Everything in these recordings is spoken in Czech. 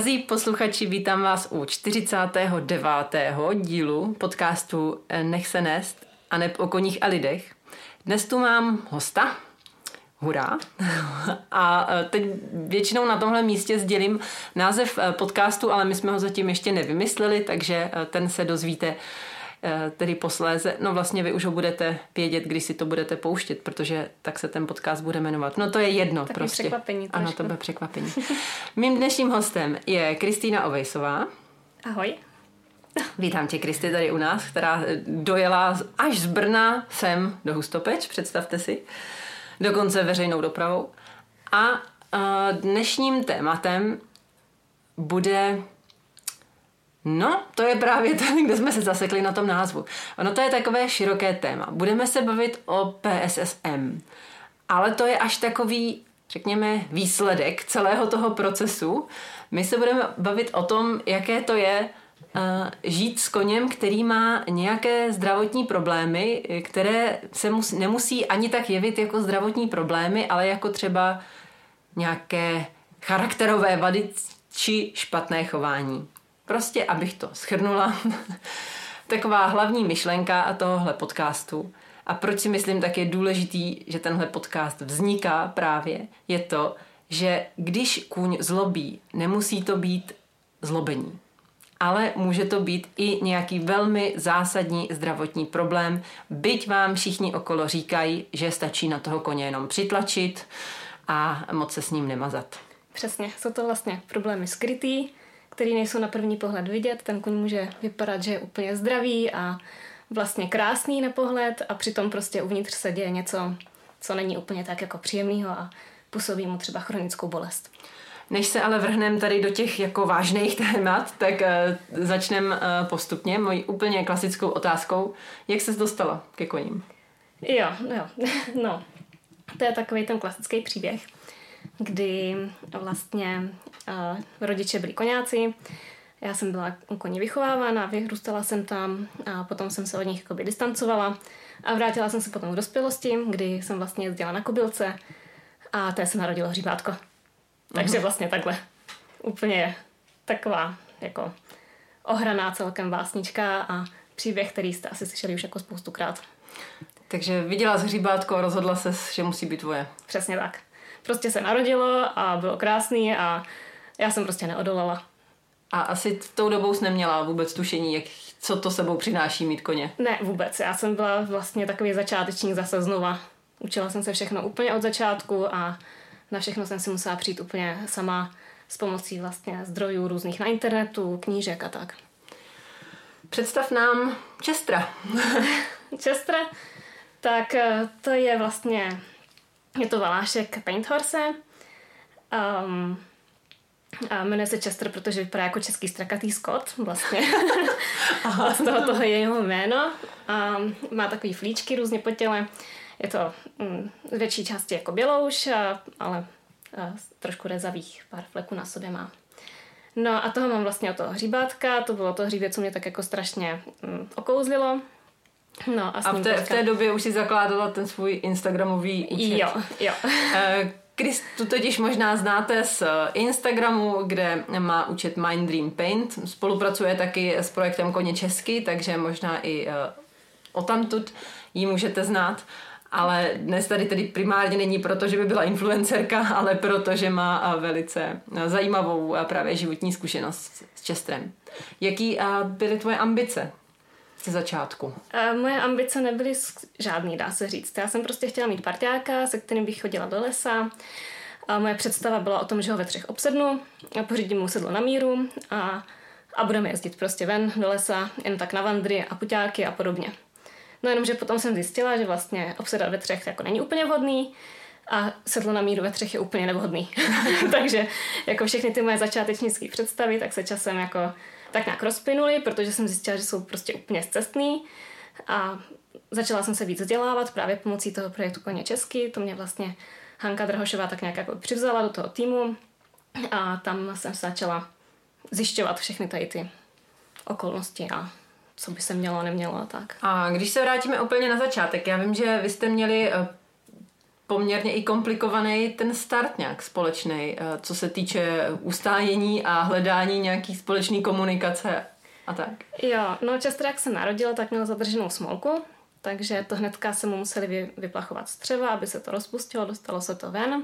Drazí posluchači, vítám vás u 49. dílu podcastu Nech se nést a ne o koních a lidech. Dnes tu mám hosta, hurá. A e, teď většinou na tomhle místě sdělím název e, podcastu, ale my jsme ho zatím ještě nevymysleli, takže e, ten se dozvíte tedy posléze, no vlastně vy už ho budete vědět, když si to budete pouštět, protože tak se ten podcast bude jmenovat. No to je jedno Taky prostě. překvapení. Trošku. Ano, to bude překvapení. Mým dnešním hostem je Kristýna Ovejsová. Ahoj. Vítám tě, Kristy, tady u nás, která dojela až z Brna sem do Hustopeč, představte si, dokonce veřejnou dopravou. A dnešním tématem bude No, to je právě to, kde jsme se zasekli na tom názvu. Ono to je takové široké téma. Budeme se bavit o PSSM, ale to je až takový, řekněme, výsledek celého toho procesu. My se budeme bavit o tom, jaké to je uh, žít s koněm, který má nějaké zdravotní problémy, které se mus, nemusí ani tak jevit jako zdravotní problémy, ale jako třeba nějaké charakterové vady či špatné chování. Prostě, abych to schrnula, taková hlavní myšlenka a tohohle podcastu a proč si myslím, tak je důležitý, že tenhle podcast vzniká právě, je to, že když kůň zlobí, nemusí to být zlobení. Ale může to být i nějaký velmi zásadní zdravotní problém, byť vám všichni okolo říkají, že stačí na toho koně jenom přitlačit a moc se s ním nemazat. Přesně, jsou to vlastně problémy skrytý, který nejsou na první pohled vidět. Ten kuň může vypadat, že je úplně zdravý a vlastně krásný na pohled a přitom prostě uvnitř se děje něco, co není úplně tak jako příjemného a působí mu třeba chronickou bolest. Než se ale vrhneme tady do těch jako vážných témat, tak uh, začneme uh, postupně mojí úplně klasickou otázkou. Jak se dostala ke koním? Jo, jo, no. To je takový ten klasický příběh kdy vlastně uh, rodiče byli koňáci, já jsem byla koně vychovávána, vyrůstala jsem tam a potom jsem se od nich jakoby distancovala a vrátila jsem se potom k dospělosti, kdy jsem vlastně jezdila na kobylce a té se narodilo hříbátko. Takže mhm. vlastně takhle úplně taková jako ohraná celkem básnička a příběh, který jste asi slyšeli už jako spoustukrát. Takže viděla hříbátko a rozhodla se, že musí být tvoje. Přesně tak prostě se narodilo a bylo krásný a já jsem prostě neodolala. A asi v tou dobou jsi neměla vůbec tušení, jak, co to sebou přináší mít koně? Ne, vůbec. Já jsem byla vlastně takový začátečník zase znova. Učila jsem se všechno úplně od začátku a na všechno jsem si musela přijít úplně sama s pomocí vlastně zdrojů různých na internetu, knížek a tak. Představ nám Čestra. Čestra, tak eh, to je vlastně je to valášek Paint Horse. Um, a jmenuje se Chester, protože vypadá jako český strakatý skot vlastně. a z toho, toho je jeho jméno. A má takový flíčky různě po těle. Je to mm, z větší části jako bělouš, a, ale a, trošku rezavých pár fleků na sobě má. No a toho mám vlastně od toho hříbátka, to bylo to hřívě, co mě tak jako strašně mm, okouzlilo. No, a, a v, té, v té době už si zakládala ten svůj Instagramový účet. Jo, jo. Chris, tu totiž možná znáte z Instagramu, kde má účet Mind Dream Paint. Spolupracuje taky s projektem Koně Česky, takže možná i uh, o tamtud ji můžete znát. Ale dnes tady tedy primárně není proto, že by byla influencerka, ale proto, že má velice zajímavou právě životní zkušenost s Čestrem. Jaký byly tvoje ambice ze začátku? A moje ambice nebyly žádný, dá se říct. Já jsem prostě chtěla mít parťáka, se kterým bych chodila do lesa. A moje představa byla o tom, že ho ve třech obsednu a pořídím mu sedlo na míru a, a budeme jezdit prostě ven do lesa, jen tak na vandry a puťáky a podobně. No jenom, že potom jsem zjistila, že vlastně obsedat ve třech jako není úplně vhodný a sedlo na míru ve třech je úplně nevhodný. Takže jako všechny ty moje začátečnické představy, tak se časem jako tak nějak rozplynuli, protože jsem zjistila, že jsou prostě úplně zcestný a začala jsem se víc vzdělávat právě pomocí toho projektu Koně Česky. To mě vlastně Hanka Drahošová tak nějak jako přivzala do toho týmu a tam jsem se začala zjišťovat všechny tady ty okolnosti a co by se mělo a nemělo a tak. A když se vrátíme úplně na začátek, já vím, že vy jste měli eh, poměrně i komplikovaný ten start nějak společný, eh, co se týče ustájení a hledání nějaký společný komunikace a tak. Jo, no Chester jak se narodil, tak měl zadrženou smolku, takže to hnedka se mu museli vyplachovat střeva, aby se to rozpustilo, dostalo se to ven.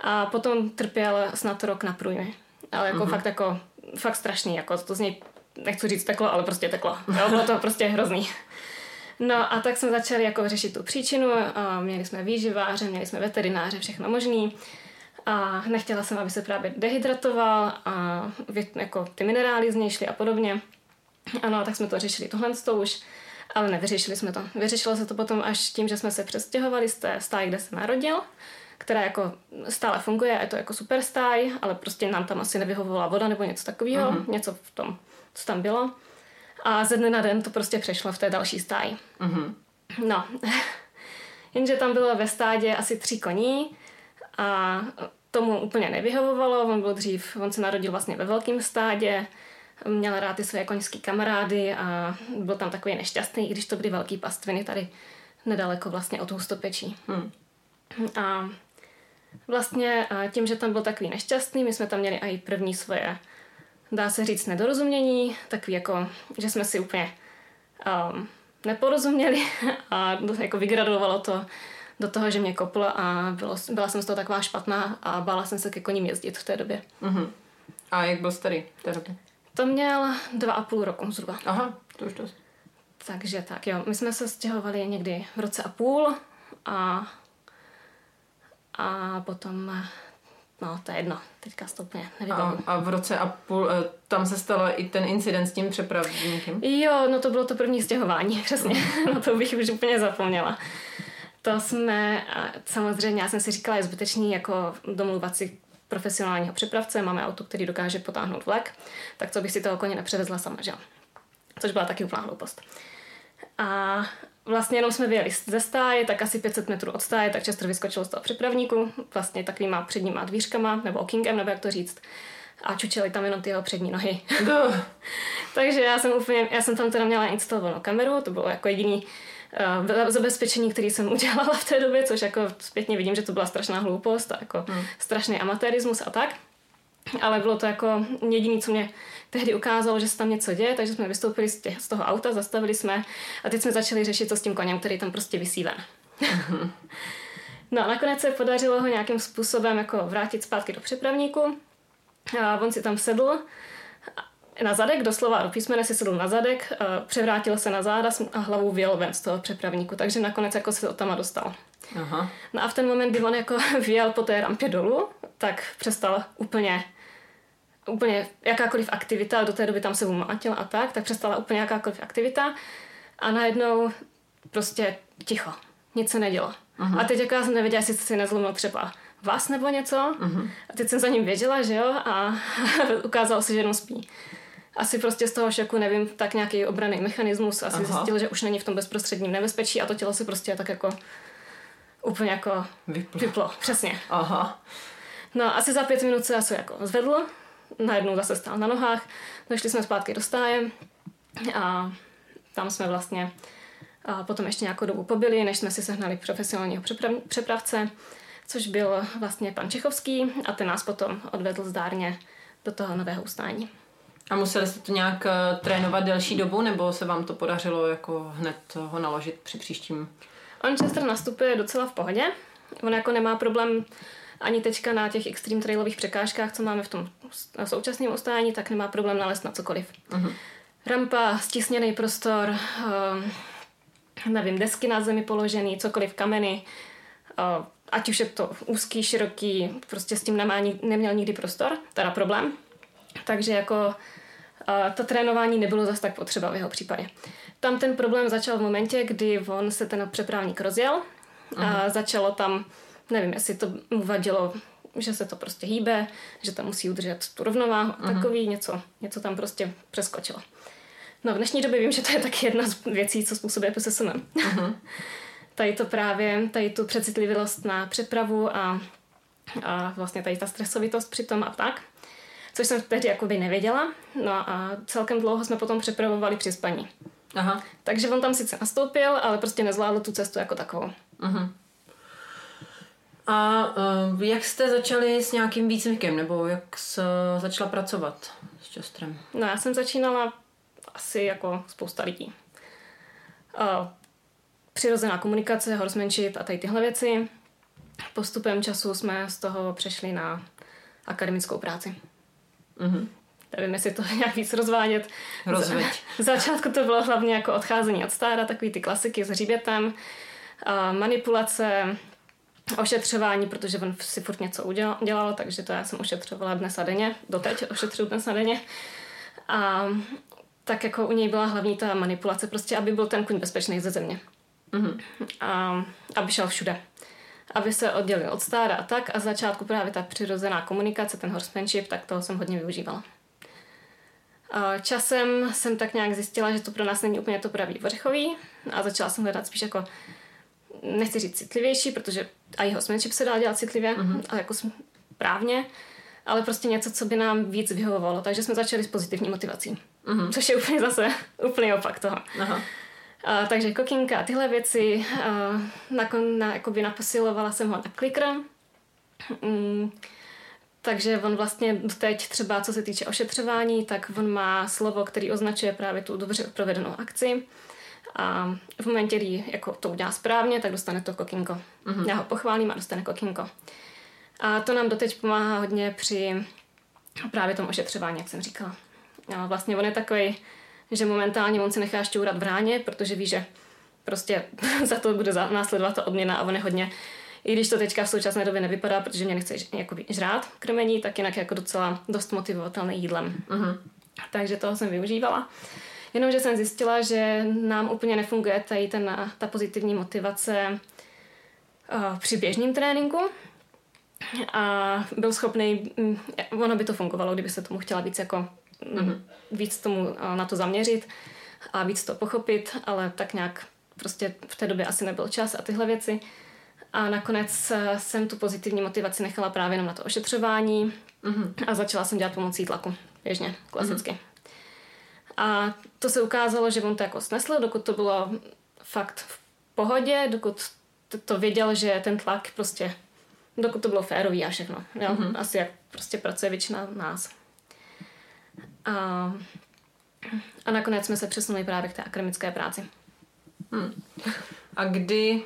A potom trpěl snad rok na průjmy. Ale jako mm-hmm. fakt jako, fakt strašný, jako to z něj, nechci říct teklo, ale prostě teklo. Jo, bylo to prostě hrozný. No a tak jsme začali jako řešit tu příčinu, a měli jsme výživáře, měli jsme veterináře, všechno možný. A nechtěla jsem, aby se právě dehydratoval a jako ty minerály z něj šly a podobně. Ano, tak jsme to řešili tohle to už, ale nevyřešili jsme to. Vyřešilo se to potom až tím, že jsme se přestěhovali z té stáje, kde se narodil, která jako stále funguje, je to jako super stáj, ale prostě nám tam asi nevyhovovala voda nebo něco takového, uh-huh. něco v tom, co tam bylo. A ze dne na den to prostě přešlo v té další stáji. Uh-huh. No, jenže tam bylo ve stádě asi tři koní a tomu úplně nevyhovovalo. On byl dřív, on se narodil vlastně ve velkém stádě, měl rád ty své koňské kamarády a byl tam takový nešťastný, i když to byly velký pastviny tady nedaleko vlastně od Hustopečí. Hmm. A vlastně tím, že tam byl takový nešťastný, my jsme tam měli i první svoje dá se říct, nedorozumění, takový jako, že jsme si úplně um, neporozuměli a jako vygradovalo to do toho, že mě koplo a bylo, byla jsem z toho taková špatná a bála jsem se ke koním jezdit v té době. Uh-huh. A jak byl starý v té době? To měl dva a půl roku zhruba. Aha, to už dost. Takže tak jo, my jsme se stěhovali někdy v roce a půl a a potom No, to je jedno, teďka to úplně a, a v roce a půl, eh, tam se stalo i ten incident s tím přepravníkem? Jo, no to bylo to první stěhování, přesně. no to bych už úplně zapomněla. To jsme, samozřejmě, já jsem si říkala, je zbytečný jako domluvat si profesionálního přepravce, máme auto, který dokáže potáhnout vlak, tak co bych si toho koně nepřevezla sama, že Což byla taky úplná hloupost. A vlastně jenom jsme vyjeli ze stáje, tak asi 500 metrů od stáje, tak Chester vyskočil z toho přepravníku, vlastně takovýma předníma dvířkama, nebo okingem, nebo jak to říct. A čučeli tam jenom ty jeho přední nohy. No. Takže já jsem úplně, já jsem tam teda měla instalovanou kameru, to bylo jako jediný uh, zabezpečení, který jsem udělala v té době, což jako zpětně vidím, že to byla strašná hloupost a jako hmm. strašný amatérismus a tak. Ale bylo to jako jediné, co mě tehdy ukázalo, že se tam něco děje, takže jsme vystoupili z, těch, z toho auta, zastavili jsme a teď jsme začali řešit, co s tím koněm, který tam prostě vysí ven. no a nakonec se podařilo ho nějakým způsobem jako vrátit zpátky do přepravníku. A on si tam sedl na zadek, doslova do písmene si sedl na zadek, převrátil se na záda a hlavou vyjel ven z toho přepravníku, takže nakonec jako se to tam dostal. Aha. No a v ten moment, kdy on jako vyjel po té rampě dolů, tak přestal úplně úplně jakákoliv aktivita, do té doby tam se umlátil a tak, tak přestala úplně jakákoliv aktivita a najednou prostě ticho, nic se nedělo. Uh-huh. A teď jako já jsem nevěděla, jestli si nezlomil třeba vás nebo něco. Uh-huh. A teď jsem za ním věděla, že jo, a ukázalo se, že jenom spí. Asi prostě z toho šoku, nevím, tak nějaký obraný mechanismus, asi Aha. zjistil, že už není v tom bezprostředním nebezpečí a to tělo si prostě tak jako úplně jako vyplo. vyplo. Přesně. Aha. No asi za pět minut se asi jako zvedlo, najednou zase stál na nohách, došli jsme zpátky do stáje a tam jsme vlastně a potom ještě nějakou dobu pobyli, než jsme si sehnali profesionálního přeprav, přepravce, což byl vlastně pan Čechovský a ten nás potom odvedl zdárně do toho nového ustání. A museli jste to nějak uh, trénovat delší dobu, nebo se vám to podařilo jako hned ho naložit při příštím? On Chester nastupuje docela v pohodě. On jako nemá problém ani teďka na těch extreme trailových překážkách, co máme v tom současném ustání, tak nemá problém nalézt na cokoliv. Uh-huh. Rampa, stisněný prostor, uh, nevím, desky na zemi položený, cokoliv, kameny, uh, ať už je to úzký, široký, prostě s tím nemá, neměl nikdy prostor, teda problém. Takže jako uh, to trénování nebylo zase tak potřeba v jeho případě. Tam ten problém začal v momentě, kdy on se ten přepravník rozjel a uh-huh. začalo tam nevím, jestli to mu vadilo, že se to prostě hýbe, že tam musí udržet tu rovnováhu a uh-huh. takový, něco, něco tam prostě přeskočilo. No v dnešní době vím, že to je taky jedna z věcí, co způsobuje PSSM. Uh-huh. tady to právě, tady tu přecitlivělost na přepravu a, a vlastně tady ta stresovitost při tom a tak. Což jsem tehdy jakoby nevěděla. No a celkem dlouho jsme potom přepravovali při spaní. Aha. Takže on tam sice nastoupil, ale prostě nezvládl tu cestu jako takovou. Uh-huh. A uh, jak jste začali s nějakým výcvikem, nebo jak jste začala pracovat s častrem? No já jsem začínala asi jako spousta lidí. Uh, přirozená komunikace, horsemanship a tady tyhle věci. Postupem času jsme z toho přešli na akademickou práci. Mm-hmm. Nevím, jestli to nějak víc rozvádět. Rozveď. V začátku to bylo hlavně jako odcházení od stáda, takový ty klasiky s hříbětem, manipulace, ošetřování, protože on si furt něco udělal, dělal, takže to já jsem ošetřovala dnes a denně, doteď ošetřuju dnes a denně. A tak jako u něj byla hlavní ta manipulace, prostě aby byl ten kuň bezpečný ze země. Mm-hmm. A aby šel všude. Aby se oddělil od stáda a tak. A z začátku právě ta přirozená komunikace, ten horsemanship, tak toho jsem hodně využívala. A časem jsem tak nějak zjistila, že to pro nás není úplně to pravý ořechový a začala jsem hledat spíš jako nechci říct citlivější, protože a jeho horsemanship se dá dělat citlivě, mm-hmm. ale jako právně, ale prostě něco, co by nám víc vyhovovalo. Takže jsme začali s pozitivní motivací. Mm-hmm. Což je úplně zase úplný opak toho. Aha. A, takže kokinka a tyhle věci. A, nakon, na, jakoby naposilovala jsem ho na klikr. Mm, takže on vlastně teď třeba, co se týče ošetřování, tak on má slovo, který označuje právě tu dobře provedenou akci. A v momentě, kdy jako to udělá správně, tak dostane to kokinko. Mm-hmm. Já ho pochválím a dostane kokinko. A to nám doteď pomáhá hodně při právě tom ošetřování, jak jsem říkala. A vlastně on je takový, že momentálně on se nechá šťourat v ráně, protože ví, že prostě za to bude následovat ta odměna a on je hodně i když to teďka v současné době nevypadá, protože mě nechce jakoby žrát krmení, tak jinak jako docela dost motivovatelný jídlem. Uh-huh. Takže toho jsem využívala. Jenomže jsem zjistila, že nám úplně nefunguje tady ten, ta pozitivní motivace uh, při běžném tréninku. A byl schopný, um, ono by to fungovalo, kdyby se tomu chtěla víc jako mm-hmm. víc tomu uh, na to zaměřit a víc to pochopit, ale tak nějak prostě v té době asi nebyl čas a tyhle věci. A nakonec uh, jsem tu pozitivní motivaci nechala právě jenom na to ošetřování mm-hmm. a začala jsem dělat pomocí tlaku, běžně, klasicky. Mm-hmm. A to se ukázalo, že on to jako snesl, dokud to bylo fakt v pohodě, dokud to, věděl, že ten tlak prostě, dokud to bylo férový a všechno. Jo? Mm-hmm. Asi jak prostě pracuje většina nás. A, a nakonec jsme se přesunuli právě k té akademické práci. Hmm. A kdy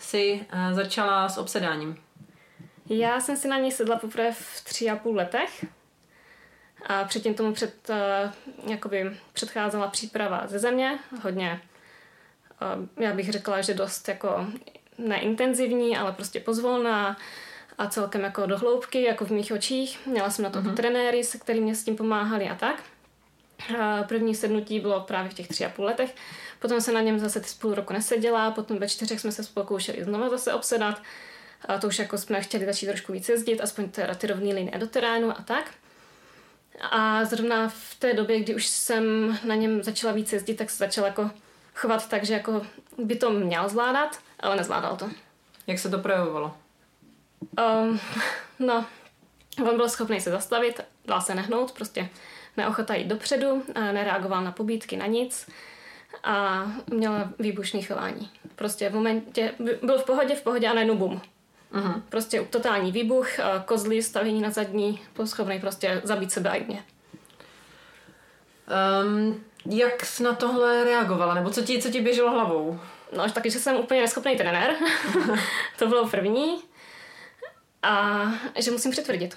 jsi uh, začala s obsedáním? Já jsem si na něj sedla poprvé v tři a půl letech. A předtím tomu před, uh, jakoby předcházela příprava ze země, hodně, uh, já bych řekla, že dost jako neintenzivní, ale prostě pozvolná a celkem jako do hloubky, jako v mých očích. Měla jsem na to uh-huh. trenéry, se kterými mě s tím pomáhali a tak. A první sednutí bylo právě v těch tři a půl letech. Potom se na něm zase ty půl roku neseděla, potom ve čtyřech jsme se pokoušeli znova zase obsedat. A to už jako jsme chtěli začít trošku víc jezdit, aspoň teda ty rovné linie do terénu a tak. A zrovna v té době, kdy už jsem na něm začala víc jezdit, tak se začala jako chovat tak, že jako by to měl zvládat, ale nezvládal to. Jak se to projevovalo? Um, no, on byl schopný se zastavit, dal se nehnout, prostě neochota jít dopředu, nereagoval na pobídky, na nic a měl výbušný chování. Prostě v momentě, byl v pohodě, v pohodě a najednou bum. Uh-huh. Prostě totální výbuch, kozly, stavění na zadní, byl schopný prostě zabít sebe a i mě. Um, jak jsi na tohle reagovala? Nebo co ti, co ti běželo hlavou? No, taky, že jsem úplně neschopný trenér. to bylo první a že musím přitvrdit.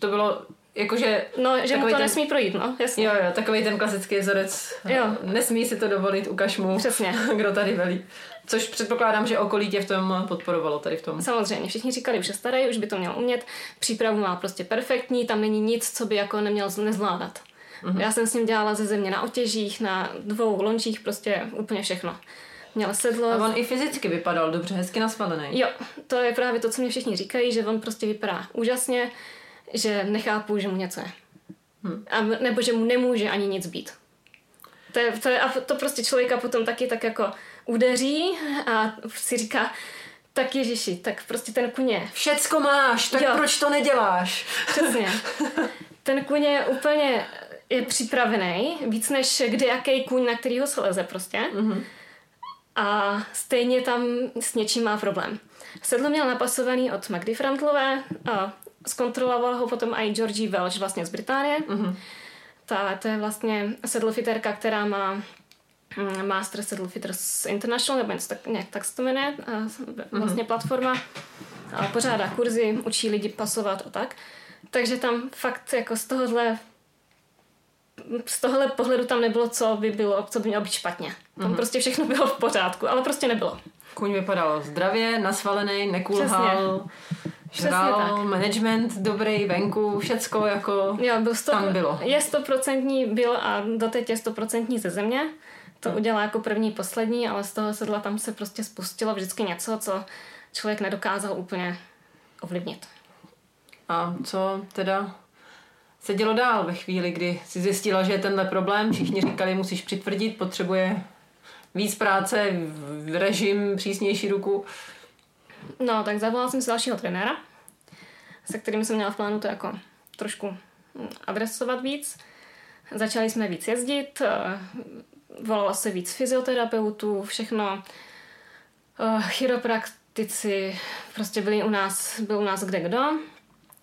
To bylo jakože... No, že mu to ten... nesmí projít, no, jasně. Jo, jo, takový ten klasický vzorec. Jo. Nesmí si to dovolit, ukaž mu, Přesně. kdo tady velí. Což předpokládám, že okolí tě v tom podporovalo tady v tom. Samozřejmě, všichni říkali, už je starý, už by to měl umět, přípravu má prostě perfektní, tam není nic, co by jako neměl nezvládat. Mm-hmm. Já jsem s ním dělala ze země na otěžích, na dvou lončích, prostě úplně všechno měl sedlo. A on i fyzicky vypadal dobře, hezky nasvalený. Jo, to je právě to, co mě všichni říkají, že on prostě vypadá úžasně, že nechápu, že mu něco je. Hmm. A, nebo že mu nemůže ani nic být. To, je, to, je, a to prostě člověka potom taky tak jako udeří a si říká, tak Ježiši, tak prostě ten kuně. Všecko máš, tak jo. proč to neděláš? Přesně. Ten kuně je úplně je připravený, víc než kde jaký kůň, na kterýho se leze prostě. Mm-hmm a stejně tam s něčím má problém. Sedlo měl napasovaný od Magdy Frantlové a zkontroloval ho potom i Georgie Welsh vlastně z Británie. Mm-hmm. Ta, to je vlastně sedlofiterka, která má Master Saddle Fitters International, nebo něco tak, nějak tak se to jmenuje, vlastně mm-hmm. platforma. A pořádá kurzy, učí lidi pasovat a tak. Takže tam fakt jako z tohohle z tohohle pohledu tam nebylo, co by bylo, co by mělo být špatně. Tam mm-hmm. prostě všechno bylo v pořádku, ale prostě nebylo. Kuň vypadal zdravě, nasvalený, nekulhal. Žral, management dobrý, venku, všecko jako jo, byl sto, tam bylo. Je stoprocentní byl a doteď je stoprocentní ze země. To hmm. udělá jako první, poslední, ale z toho sedla tam se prostě spustilo vždycky něco, co člověk nedokázal úplně ovlivnit. A co teda se dělo dál ve chvíli, kdy si zjistila, že je tenhle problém? Všichni říkali, musíš přitvrdit, potřebuje víc práce, režim, přísnější ruku. No, tak zavolala jsem si dalšího trenéra, se kterým jsem měla v plánu to jako trošku adresovat víc. Začali jsme víc jezdit, volalo se víc fyzioterapeutů, všechno. Eh, chiropraktici, prostě byli u nás, byl u nás kde kdo.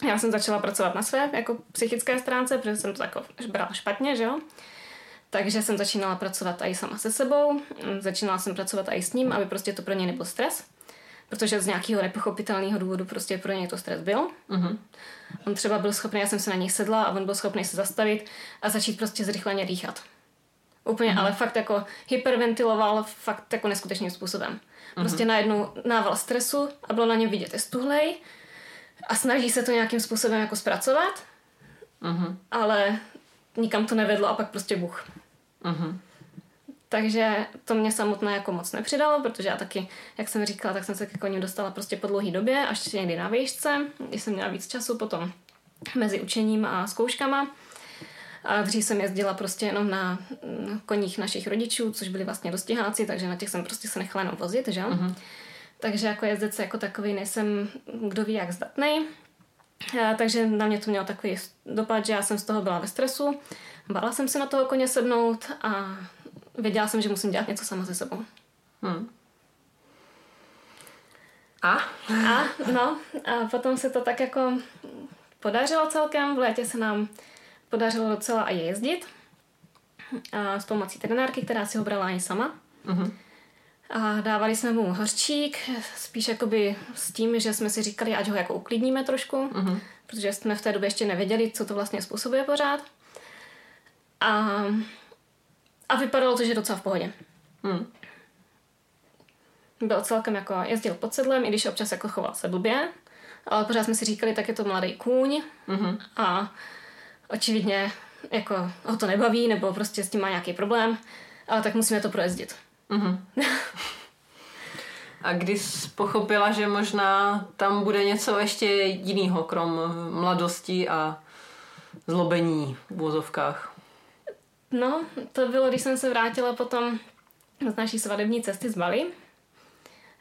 Já jsem začala pracovat na své jako psychické stránce, protože jsem to jako brala špatně, že jo. Takže jsem začínala pracovat i sama se sebou, začínala jsem pracovat i s ním, aby prostě to pro ně nebyl stres protože z nějakého nepochopitelného důvodu prostě pro něj to stres byl. Uh-huh. On třeba byl schopný, já jsem se na něj sedla a on byl schopný se zastavit a začít prostě zrychleně dýchat. Úplně, uh-huh. ale fakt jako hyperventiloval fakt jako neskutečným způsobem. Uh-huh. Prostě najednou nával stresu a bylo na něm vidět, je stuhlej a snaží se to nějakým způsobem jako zpracovat, uh-huh. ale nikam to nevedlo a pak prostě buch. Uh-huh. Takže to mě samotné jako moc nepřidalo, protože já taky, jak jsem říkala, tak jsem se ke koni dostala prostě po dlouhé době, až někdy na výšce, když jsem měla víc času potom mezi učením a zkouškama. A dřív jsem jezdila prostě jenom na koních našich rodičů, což byli vlastně dostiháci, takže na těch jsem prostě se nechala jenom vozit, že? Uh-huh. Takže jako jezdec jako takový nejsem kdo ví jak zdatný. takže na mě to mělo takový dopad, že já jsem z toho byla ve stresu. Bála jsem se na toho koně sednout a věděla jsem, že musím dělat něco sama se sebou. Hmm. A? A, no, a potom se to tak jako podařilo celkem. V létě se nám podařilo docela i jezdit. A s pomocí trenérky, která si ho brala ani sama. Uh-huh. A dávali jsme mu hořčík, spíš jakoby s tím, že jsme si říkali, ať ho jako uklidníme trošku, uh-huh. protože jsme v té době ještě nevěděli, co to vlastně způsobuje pořád. A a vypadalo to, že je docela v pohodě. Hmm. Byl celkem jako, jezdil pod sedlem, i když občas jako choval se blbě, ale pořád jsme si říkali, tak je to mladý kůň mm-hmm. a očividně jako ho to nebaví, nebo prostě s tím má nějaký problém, ale tak musíme to projezdit. Mm-hmm. a když jsi pochopila, že možná tam bude něco ještě jiného, krom mladosti a zlobení v vozovkách? No, to bylo, když jsem se vrátila potom z naší svadební cesty z Bali.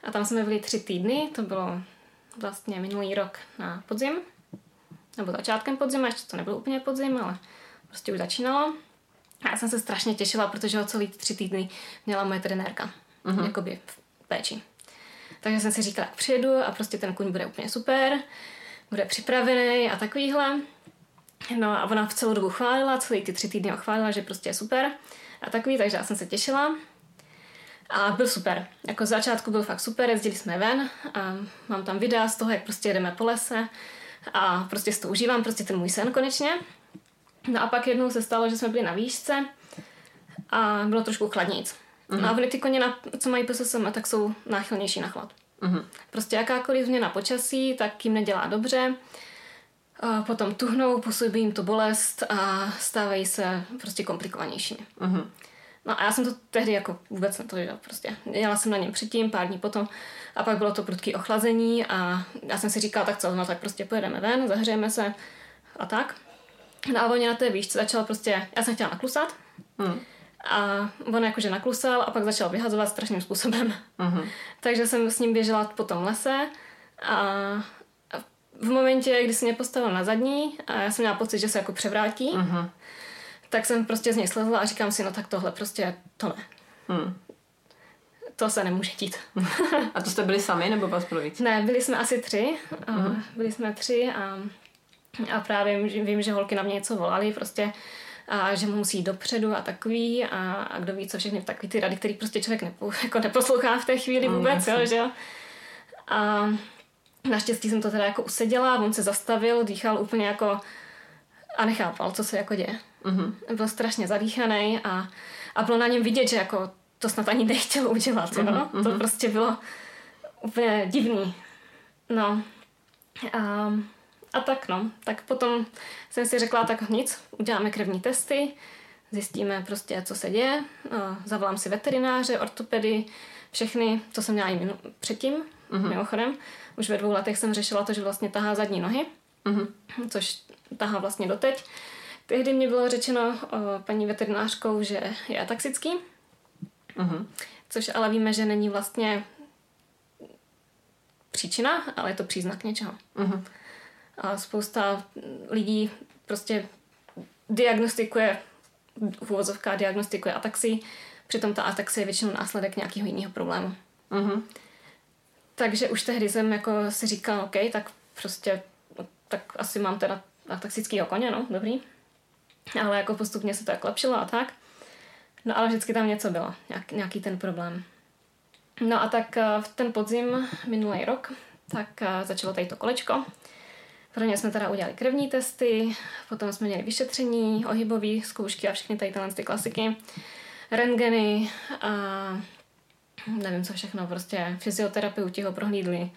A tam jsme byli tři týdny, to bylo vlastně minulý rok na podzim. Nebo začátkem podzima, ještě to nebylo úplně podzim, ale prostě už začínalo. A já jsem se strašně těšila, protože ho celý tři týdny měla moje trenérka. Uh-huh. Jakoby v péči. Takže jsem si říkala, jak přijedu a prostě ten kuň bude úplně super, bude připravený a takovýhle. No a ona v celou dobu chválila, celý ty tři týdny chválila, že prostě je super a takový, takže já jsem se těšila. A byl super. Jako z začátku byl fakt super, jezdili jsme ven a mám tam videa z toho, jak prostě jedeme po lese a prostě si to užívám, prostě ten můj sen konečně. No a pak jednou se stalo, že jsme byli na výšce a bylo trošku chladnějc. Uh-huh. No a ty koně, na, co mají PSSM, tak jsou náchylnější na chlad. Uh-huh. Prostě jakákoliv změna počasí, tak jim nedělá dobře a potom tuhnou, působí jim to bolest a stávají se prostě komplikovanějšími. Uh-huh. No a já jsem to tehdy jako vůbec netužila prostě. Jela jsem na něm předtím, pár dní potom a pak bylo to prudký ochlazení a já jsem si říkala, tak co, no tak prostě pojedeme ven, zahřejeme se a tak. No a on na té výšce začal prostě, já jsem chtěla naklusat uh-huh. a on jakože naklusal a pak začal vyhazovat strašným způsobem. Uh-huh. Takže jsem s ním běžela po tom lese a v momentě, kdy se mě postavil na zadní a já jsem měla pocit, že se jako převrátí, uh-huh. Tak jsem prostě z něj slezla a říkám si, no tak tohle prostě to ne. Hmm. to se nemůže dít. a to jste byli sami nebo vás bylo víc? Ne, byli jsme asi tři. Uh-huh. Byli jsme tři a, a právě vím, že holky na mě něco volali, prostě a že musí jít dopředu a takový a, a kdo ví, co všechny takový ty rady, který prostě člověk nepo, jako neposlouchá v té chvíli mm, vůbec, mm, jo, že jo. A naštěstí jsem to teda jako useděla, on se zastavil, dýchal úplně jako a nechápal, co se jako děje. Mm-hmm. Byl strašně zadýchaný a, a bylo na něm vidět, že jako to snad ani nechtěl udělat, jo. Mm-hmm. To prostě bylo úplně divný. No. A, a tak no, tak potom jsem si řekla, tak nic, uděláme krevní testy, zjistíme prostě, co se děje, zavolám si veterináře, ortopedy, všechny, co jsem měla i minu- předtím, mm-hmm. mimochodem. Už ve dvou letech jsem řešila to, že vlastně tahá zadní nohy, mm-hmm. což tahá vlastně doteď. Tehdy mě bylo řečeno o, paní veterinářkou, že je ataxický, mm-hmm. což ale víme, že není vlastně příčina, ale je to příznak něčeho. Mm-hmm. A spousta lidí prostě diagnostikuje, v uvozovkách diagnostikuje ataxii, přitom ta ataxie je většinou následek nějakého jiného problému. Mm-hmm. Takže už tehdy jsem jako si říkala, OK, tak prostě, tak asi mám teda ataxický koně, no, dobrý. Ale jako postupně se to jako lepšilo a tak. No ale vždycky tam něco bylo, nějak, nějaký ten problém. No a tak eh, v ten podzim minulý rok, tak eh, začalo tady to kolečko. Prvně jsme teda udělali krevní testy, potom jsme měli vyšetření, ohybové zkoušky a všechny tady ty klasiky, rentgeny a nevím co všechno, prostě fyzioterapeuti ho prohlídli,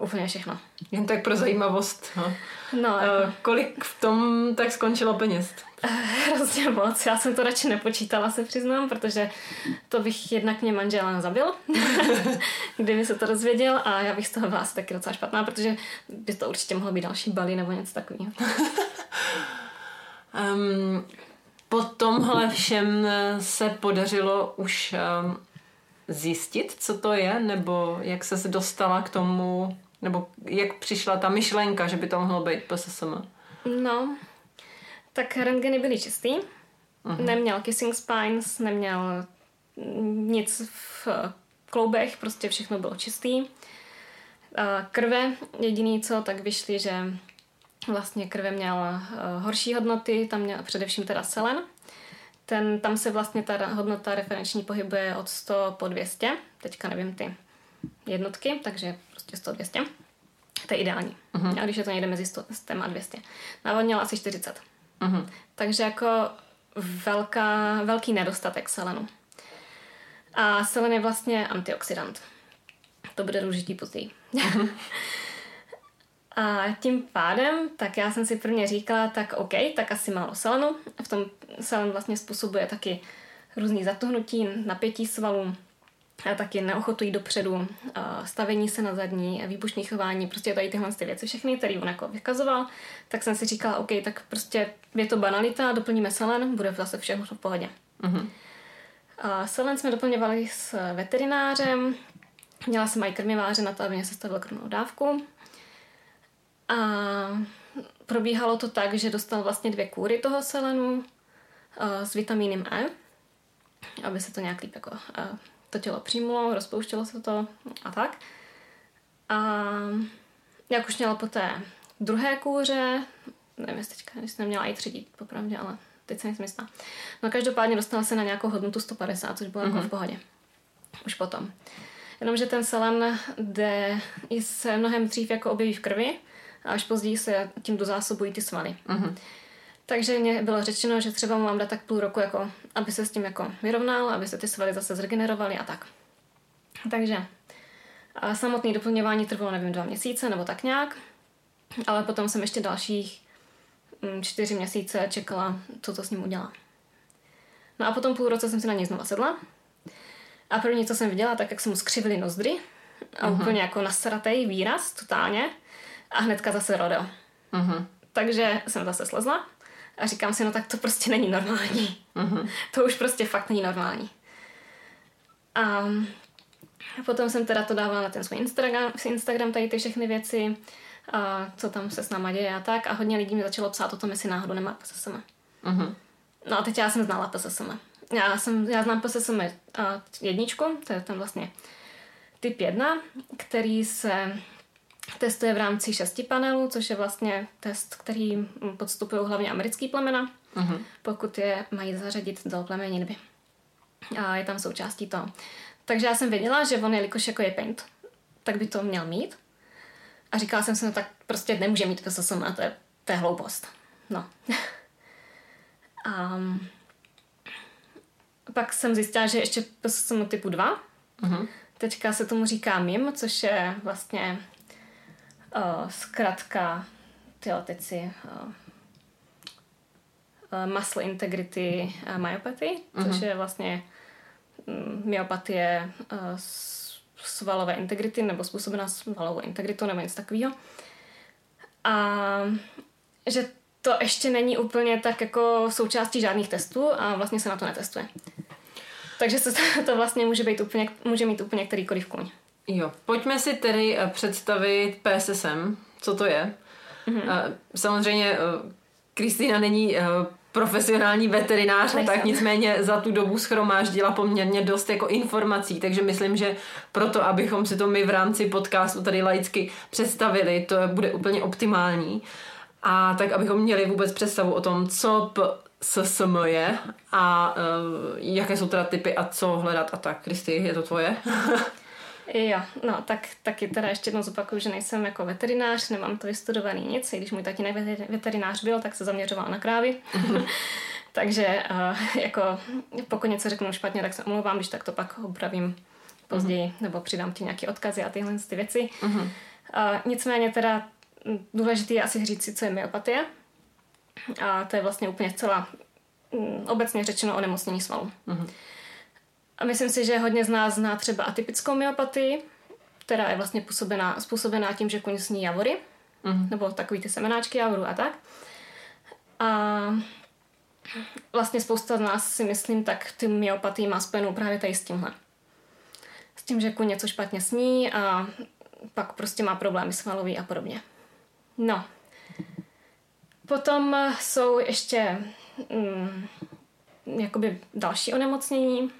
úplně všechno. Jen tak pro zajímavost. No. No, uh, jako... Kolik v tom tak skončilo peněz? Hrozně moc. Já jsem to radši nepočítala, se přiznám, protože to bych jednak mě manžela zabil, kdyby se to dozvěděl a já bych z toho byla asi taky docela špatná, protože by to určitě mohlo být další bali nebo něco takového. um, po tomhle všem se podařilo už um, zjistit, co to je, nebo jak se dostala k tomu, nebo jak přišla ta myšlenka, že by to mohlo být PSSM? No, tak rentgeny byly čistý. Uh-huh. Neměl kissing spines, neměl nic v kloubech, prostě všechno bylo čistý. Krve, jediný co, tak vyšly, že vlastně krve měl horší hodnoty, tam měl především teda selen. Ten, tam se vlastně ta hodnota referenční pohybuje od 100 po 200. Teďka nevím ty jednotky, takže prostě 100, 200. To je ideální. Uh-huh. A když je to někde mezi 100, 100 a 200. Navodnil asi 40. Uh-huh. Takže jako velká, velký nedostatek selenu. A selen je vlastně antioxidant. To bude důležitý později. Uh-huh. a tím pádem, tak já jsem si prvně říkala, tak OK, tak asi málo selenu. V tom selen vlastně způsobuje taky různý zatuhnutí, napětí svalů, a taky neochotu jít dopředu, stavení se na zadní, výbušní chování, prostě tady tyhle ty věci všechny, které on jako vykazoval, tak jsem si říkala, OK, tak prostě je to banalita, doplníme selen, bude zase všechno v pohodě. A selen jsme doplňovali s veterinářem, měla jsem i krmiváře na to, aby mě sestavil krmnou dávku. A probíhalo to tak, že dostal vlastně dvě kůry toho selenu s vitamínem E, aby se to nějak líp jako to tělo přijmulo, rozpouštělo se to a tak. A jak už měla po té druhé kůře, nevím, jestli teďka, jestli neměla i třetí, popravdě, ale teď se nejsem jistá. No každopádně dostala se na nějakou hodnotu 150, což bylo mm-hmm. jako v mhm. pohodě. Už potom. Jenomže ten selen jde i se mnohem dřív jako objeví v krvi a až později se tím dozásobují ty svaly. Mm-hmm. Takže mě bylo řečeno, že třeba mu mám dát tak půl roku, jako, aby se s tím jako vyrovnal, aby se ty svaly zase zregenerovaly a tak. Takže a samotné doplňování trvalo, nevím, dva měsíce nebo tak nějak, ale potom jsem ještě dalších mm, čtyři měsíce čekala, co to s ním udělá. No a potom půl roce jsem si na něj znova sedla a první, co jsem viděla, tak jak se mu skřivily nozdry a uh-huh. úplně jako nasratý výraz, totálně a hnedka zase rodeo. Uh-huh. Takže jsem zase slezla a říkám si, no tak to prostě není normální. Uh-huh. To už prostě fakt není normální. A potom jsem teda to dávala na ten svůj Instagram, Instagram tady ty všechny věci, a co tam se s náma děje a tak. A hodně lidí mi začalo psát o tom, jestli náhodou nemá PSSM. Uh-huh. No a teď já jsem znala PSSM. já, jsem, já znám PSSM jedničku, to je ten vlastně typ 1, který se testuje v rámci šesti panelů, což je vlastně test, který podstupují hlavně americký plemena, uh-huh. pokud je mají zařadit do plemeniny. A je tam součástí toho. Takže já jsem věděla, že on, jelikož jako je paint, tak by to měl mít. A říkala jsem si, no tak prostě nemůže mít PSSM a to je, to je hloupost. No. um, pak jsem zjistila, že ještě PSSM typu 2. Uh-huh. Teďka se tomu říká MIM, což je vlastně uh, zkrátka, tyjo, teď si, uh, uh, muscle integrity myopathy, uh-huh. což mhm. je vlastně um, myopatie uh, svalové integrity nebo způsobená svalovou integritou nebo něco takového. A že to ještě není úplně tak jako součástí žádných testů a vlastně se na to netestuje. Takže se to vlastně může, být úplně, může mít úplně kterýkoliv kůň. Jo, pojďme si tedy eh, představit PSSM, co to je. Mm-hmm. Samozřejmě eh, Kristýna není profesionální veterinář a tak nicméně za tu dobu schromáždila poměrně dost jako informací, takže myslím, že proto, abychom si to my v rámci podcastu tady laicky představili, to bude úplně optimální. A tak, abychom měli vůbec představu o tom, co SSM je a uh, jaké jsou teda typy a co hledat a tak. Kristi, je to tvoje? Jo, no tak taky teda ještě jednou zopakuju, že nejsem jako veterinář, nemám to vystudovaný nic, i když můj tatínek veterinář byl, tak se zaměřoval na krávy. Takže uh, jako pokud něco řeknu špatně, tak se omlouvám, když tak to pak opravím později, uh-huh. nebo přidám ti nějaké odkazy a tyhle ty věci. Uh-huh. Uh, nicméně teda důležité je asi říct si, co je myopatie. A to je vlastně úplně celá um, obecně řečeno onemocnění svalu. Uh-huh. A myslím si, že hodně z nás zná třeba atypickou myopatii, která je vlastně působená, způsobená tím, že kuň sní javory, mm. nebo takový ty semenáčky javoru a tak. A vlastně spousta z nás si myslím, tak ty myopatii má spojenou právě tady s tímhle. S tím, že kuň něco špatně sní a pak prostě má problémy svalový a podobně. No. Potom jsou ještě mm, jakoby další onemocnění,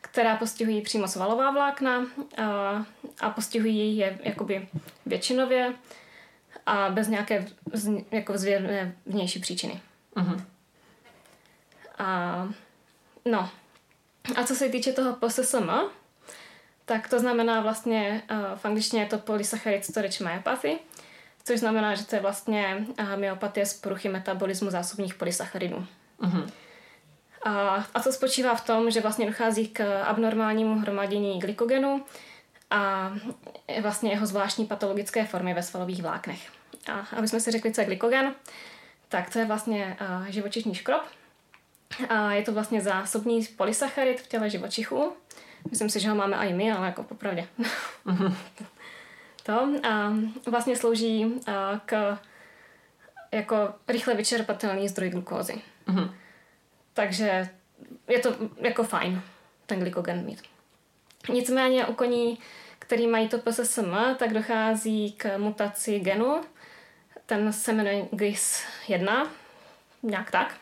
která postihují přímo svalová vlákna a postihují je jakoby většinově a bez nějaké jako zvěrné vnější příčiny. Uh-huh. A, no. A co se týče toho PSSM, tak to znamená vlastně, uh, v angličtině je to polysaccharide storage myopathy, což znamená, že to je vlastně myopatie z poruchy metabolismu zásobních polysacharidů. Uh-huh. A, a to spočívá v tom, že vlastně dochází k abnormálnímu hromadění glykogenu a vlastně jeho zvláštní patologické formy ve svalových vláknech. A aby jsme si řekli, co je glykogen, tak to je vlastně živočišný škrob. A je to vlastně zásobní polysacharid v těle živočichů. Myslím si, že ho máme i my, ale jako popravdě. to a vlastně slouží k jako rychle vyčerpatelný zdroj glukózy. Uh-huh. Takže je to jako fajn, ten glykogen mít. Nicméně u koní, který mají to PSSM, tak dochází k mutaci genu. Ten se jmenuje GIS1, nějak tak.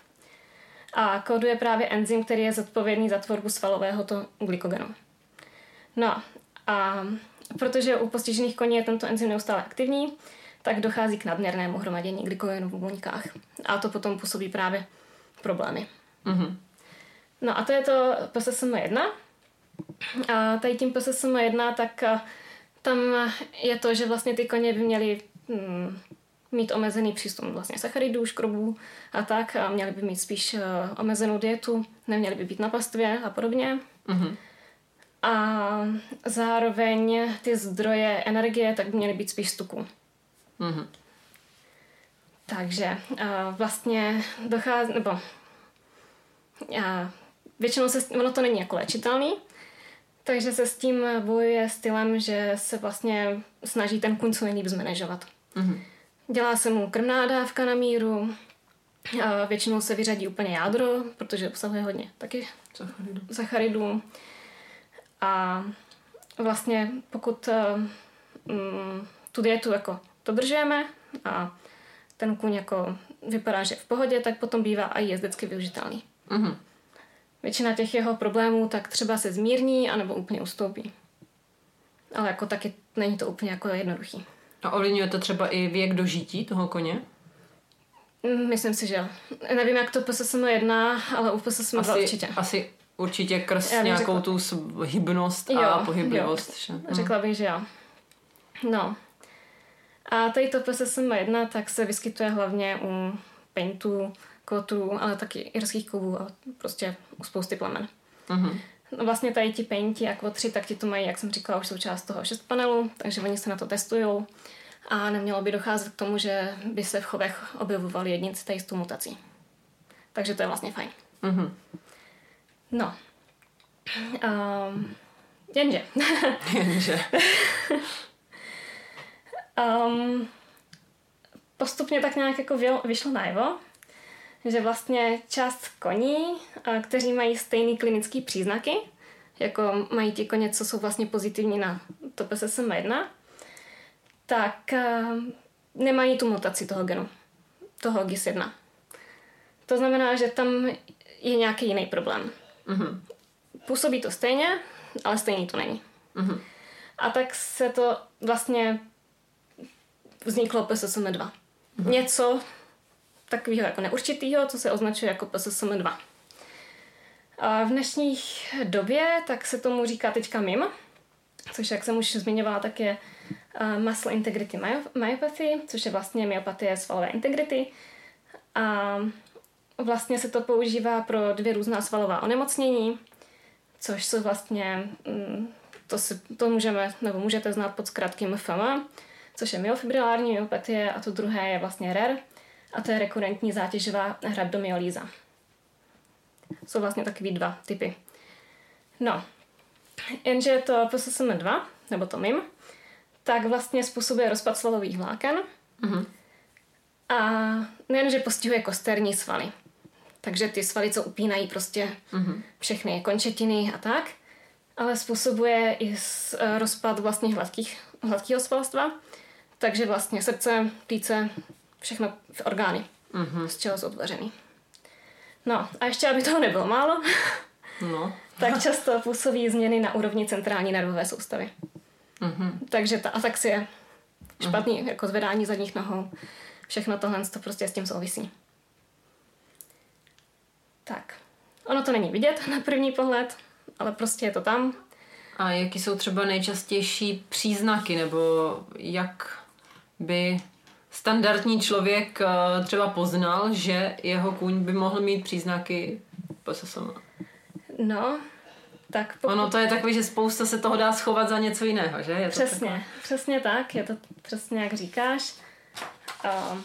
A kóduje právě enzym, který je zodpovědný za tvorbu svalového to glykogenu. No a protože u postižených koní je tento enzym neustále aktivní, tak dochází k nadměrnému hromadění glykogenu v buňkách. A to potom působí právě problémy. Mm-hmm. No a to je to PSSM 1. A tady tím PSSM 1, tak tam je to, že vlastně ty koně by měly mm, mít omezený přístup vlastně sacharidů, škrobů a tak. A měli by mít spíš uh, omezenou dietu, neměli by být na pastvě a podobně. Mm-hmm. A zároveň ty zdroje energie tak by měly být spíš z tuku. Mm-hmm. Takže uh, vlastně dochází, nebo a většinou se, ono to není jako léčitelný, takže se s tím bojuje stylem, že se vlastně snaží ten kuň co nejlíp zmanéžovat. Mm-hmm. Dělá se mu krmná dávka na míru, a většinou se vyřadí úplně jádro, protože obsahuje hodně taky sacharidů. sacharidů. A vlastně pokud um, tu dietu jako dodržujeme a ten kuň jako vypadá, že je v pohodě, tak potom bývá i jezdecky využitelný. Mhm. Většina těch jeho problémů tak třeba se zmírní, anebo úplně ustoupí. Ale jako taky není to úplně jako jednoduchý. A ovlivňuje to třeba i věk dožití toho koně? Mm, Myslím si, že jo. Nevím, jak to PSSM jedná, ale u PSSM 2 Asi, určitě. asi určitě krz nějakou řekla- tu hybnost a Jo, pohyblivost. Že? Mhm. Řekla bych, že jo. No. A tady to PSSM 1 tak se vyskytuje hlavně u paintů, kotrů, ale taky irských kovů a prostě u spousty plemen. Mhm. No vlastně tady ti painti a kvotři, tak ti to mají, jak jsem říkala, už součást toho 6 panelu, takže oni se na to testují a nemělo by docházet k tomu, že by se v chovech objevovaly jedinci tady s tou mutací. Takže to je vlastně fajn. Mhm. No. Um, jenže. Jenže. Um, postupně tak nějak jako vyšlo najevo, že vlastně část koní, kteří mají stejný klinický příznaky, jako mají ti koně, co jsou vlastně pozitivní na to PSSM1, tak nemají tu mutaci toho genu, toho GIS1. To znamená, že tam je nějaký jiný problém. Mhm. Působí to stejně, ale stejný to není. Mhm. A tak se to vlastně vzniklo PSSM2. Něco takového jako neurčitého, co se označuje jako PSSM2. A v dnešní době tak se tomu říká teďka MIM, což jak jsem už zmiňovala, tak je uh, Muscle Integrity Myo- Myopathy, což je vlastně myopatie svalové integrity. A vlastně se to používá pro dvě různá svalová onemocnění, což jsou vlastně, mm, to, si, to můžeme, nebo můžete znát pod zkrátkým FMA, což je myofibrilární myopatie a to druhé je vlastně RER a to je rekurentní zátěžová rhabdomyolíza. Jsou vlastně takový dva typy. No, jenže to PSSM2, nebo to MIM, tak vlastně způsobuje rozpad svalových vláken Mhm. a nejenže postihuje kosterní svaly. Takže ty svaly, co upínají prostě Mhm. všechny končetiny a tak, ale způsobuje i eh, rozpad vlastně hladkých, hladkého svalstva, takže vlastně srdce, plíce, všechno v orgány, Mhm. z čeho jsou tvořený. No a ještě, aby toho nebylo málo, No. tak často působí změny na úrovni centrální nervové soustavy. Mhm. Takže ta ataxie, špatný jako zvedání zadních nohou, všechno tohle to prostě s tím souvisí. Tak, ono to není vidět na první pohled, ale prostě je to tam. A jaký jsou třeba nejčastější příznaky, nebo jak by standardní člověk eh, třeba poznal, že jeho kůň by mohl mít příznaky PSSM? No, tak pokud... Ono to je takový, že spousta se toho dá schovat za něco jiného, že? Je to Přesně, přesně tak, je to přesně jak říkáš. A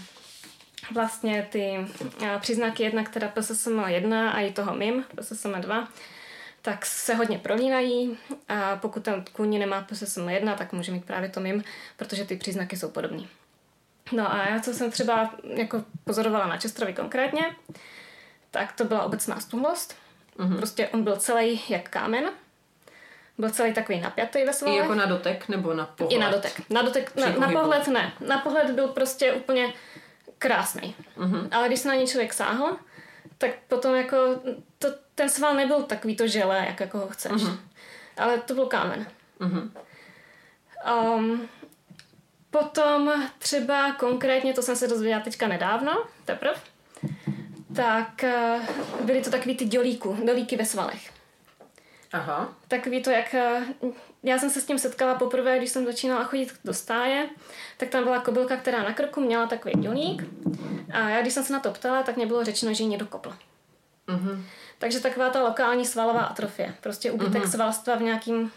vlastně ty a, příznaky jednak teda PSSM 1 a i toho MIM, PSSM 2, tak se hodně prolínají a pokud ten kůň nemá PSSM 1, tak může mít právě to MIM, protože ty příznaky jsou podobné. No a já, co jsem třeba jako pozorovala na Čestrovi konkrétně, tak to byla obecná stuhlost. Mhm. Prostě on byl celý jak kámen. Byl celý takový napjatý ve I svalech. jako na dotek, nebo na pohled? I na dotek. Na, dotek, na, na pohled ne. Na pohled byl prostě úplně krásný. Mhm. Ale když se na něj člověk sáhl, tak potom jako to, ten sval nebyl takový to želé, jak jako ho chceš. Mhm. Ale to byl kámen. Mhm. Um, potom třeba konkrétně, to jsem se dozvěděla teďka nedávno, teprve, tak eh, byly to takový ty dělíku, dělíky ve svalech. Aha. Takový to, jak... eh, Já jsem se s tím setkala poprvé, když jsem začínala chodit do stáje, tak tam byla kobylka, která na krku měla takový dělník. A já, když jsem se na to ptala, tak mě bylo řečeno, že ji někdo kopl. Mhm. Takže taková ta lokální svalová atrofie. Prostě úbytek Mhm. svalstva v, nějakým,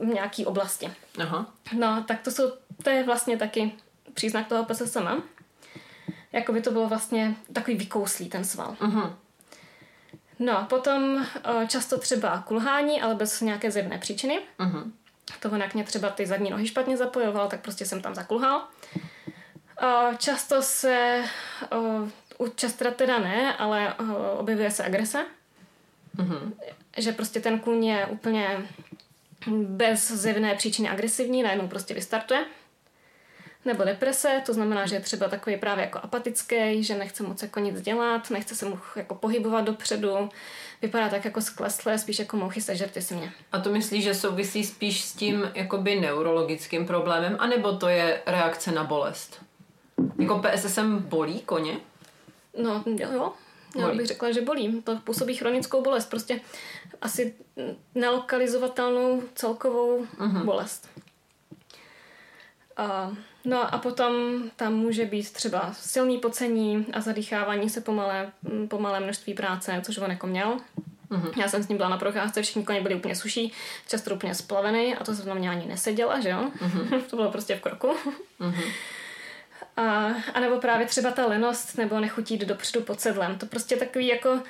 v nějaký oblasti. Aha. No, tak to, jsou, to je vlastně taky příznak toho PSSM. Jako by to bylo vlastně takový vykouslý ten sval. Mhm. No potom eh, často třeba kulhání, ale bez nějaké zjevné příčiny. Mhm. To onak mě třeba ty zadní nohy špatně zapojoval, tak prostě jsem tam zakulhal. Eh, Často se, eh, u častra teda ne, ale objevuje se agrese. Mhm. Že prostě ten kůň je úplně bez zjevné příčiny agresivní, najednou prostě vystartuje. nebo deprese, to znamená, že je třeba takový právě jako apatický, že nechce moc jako nic dělat, nechce se mu jako pohybovat dopředu, vypadá tak jako sklesle, spíš jako mouchy sežerty si mě. A to myslíš, že souvisí spíš s tím jakoby neurologickým problémem, anebo to je reakce na bolest? Jako PSSM bolí koně? No jo, já bych řekla, že bolí. To působí chronickou bolest, prostě asi nelokalizovatelnou celkovou uh-huh. bolest. A, no a potom tam může být třeba silný pocení a zadýchávání se pomalé, pomalé množství práce, což on jako měl. Uh-huh. Já jsem s ním byla na procházce, všichni koně byli úplně suší, často úplně splavený a to se mě ani neseděla, že jo? Uh-huh. to bylo prostě v kroku. Uh-huh. A, a nebo právě třeba ta lenost nebo nechutí jít dopředu pod sedlem. To prostě takový jako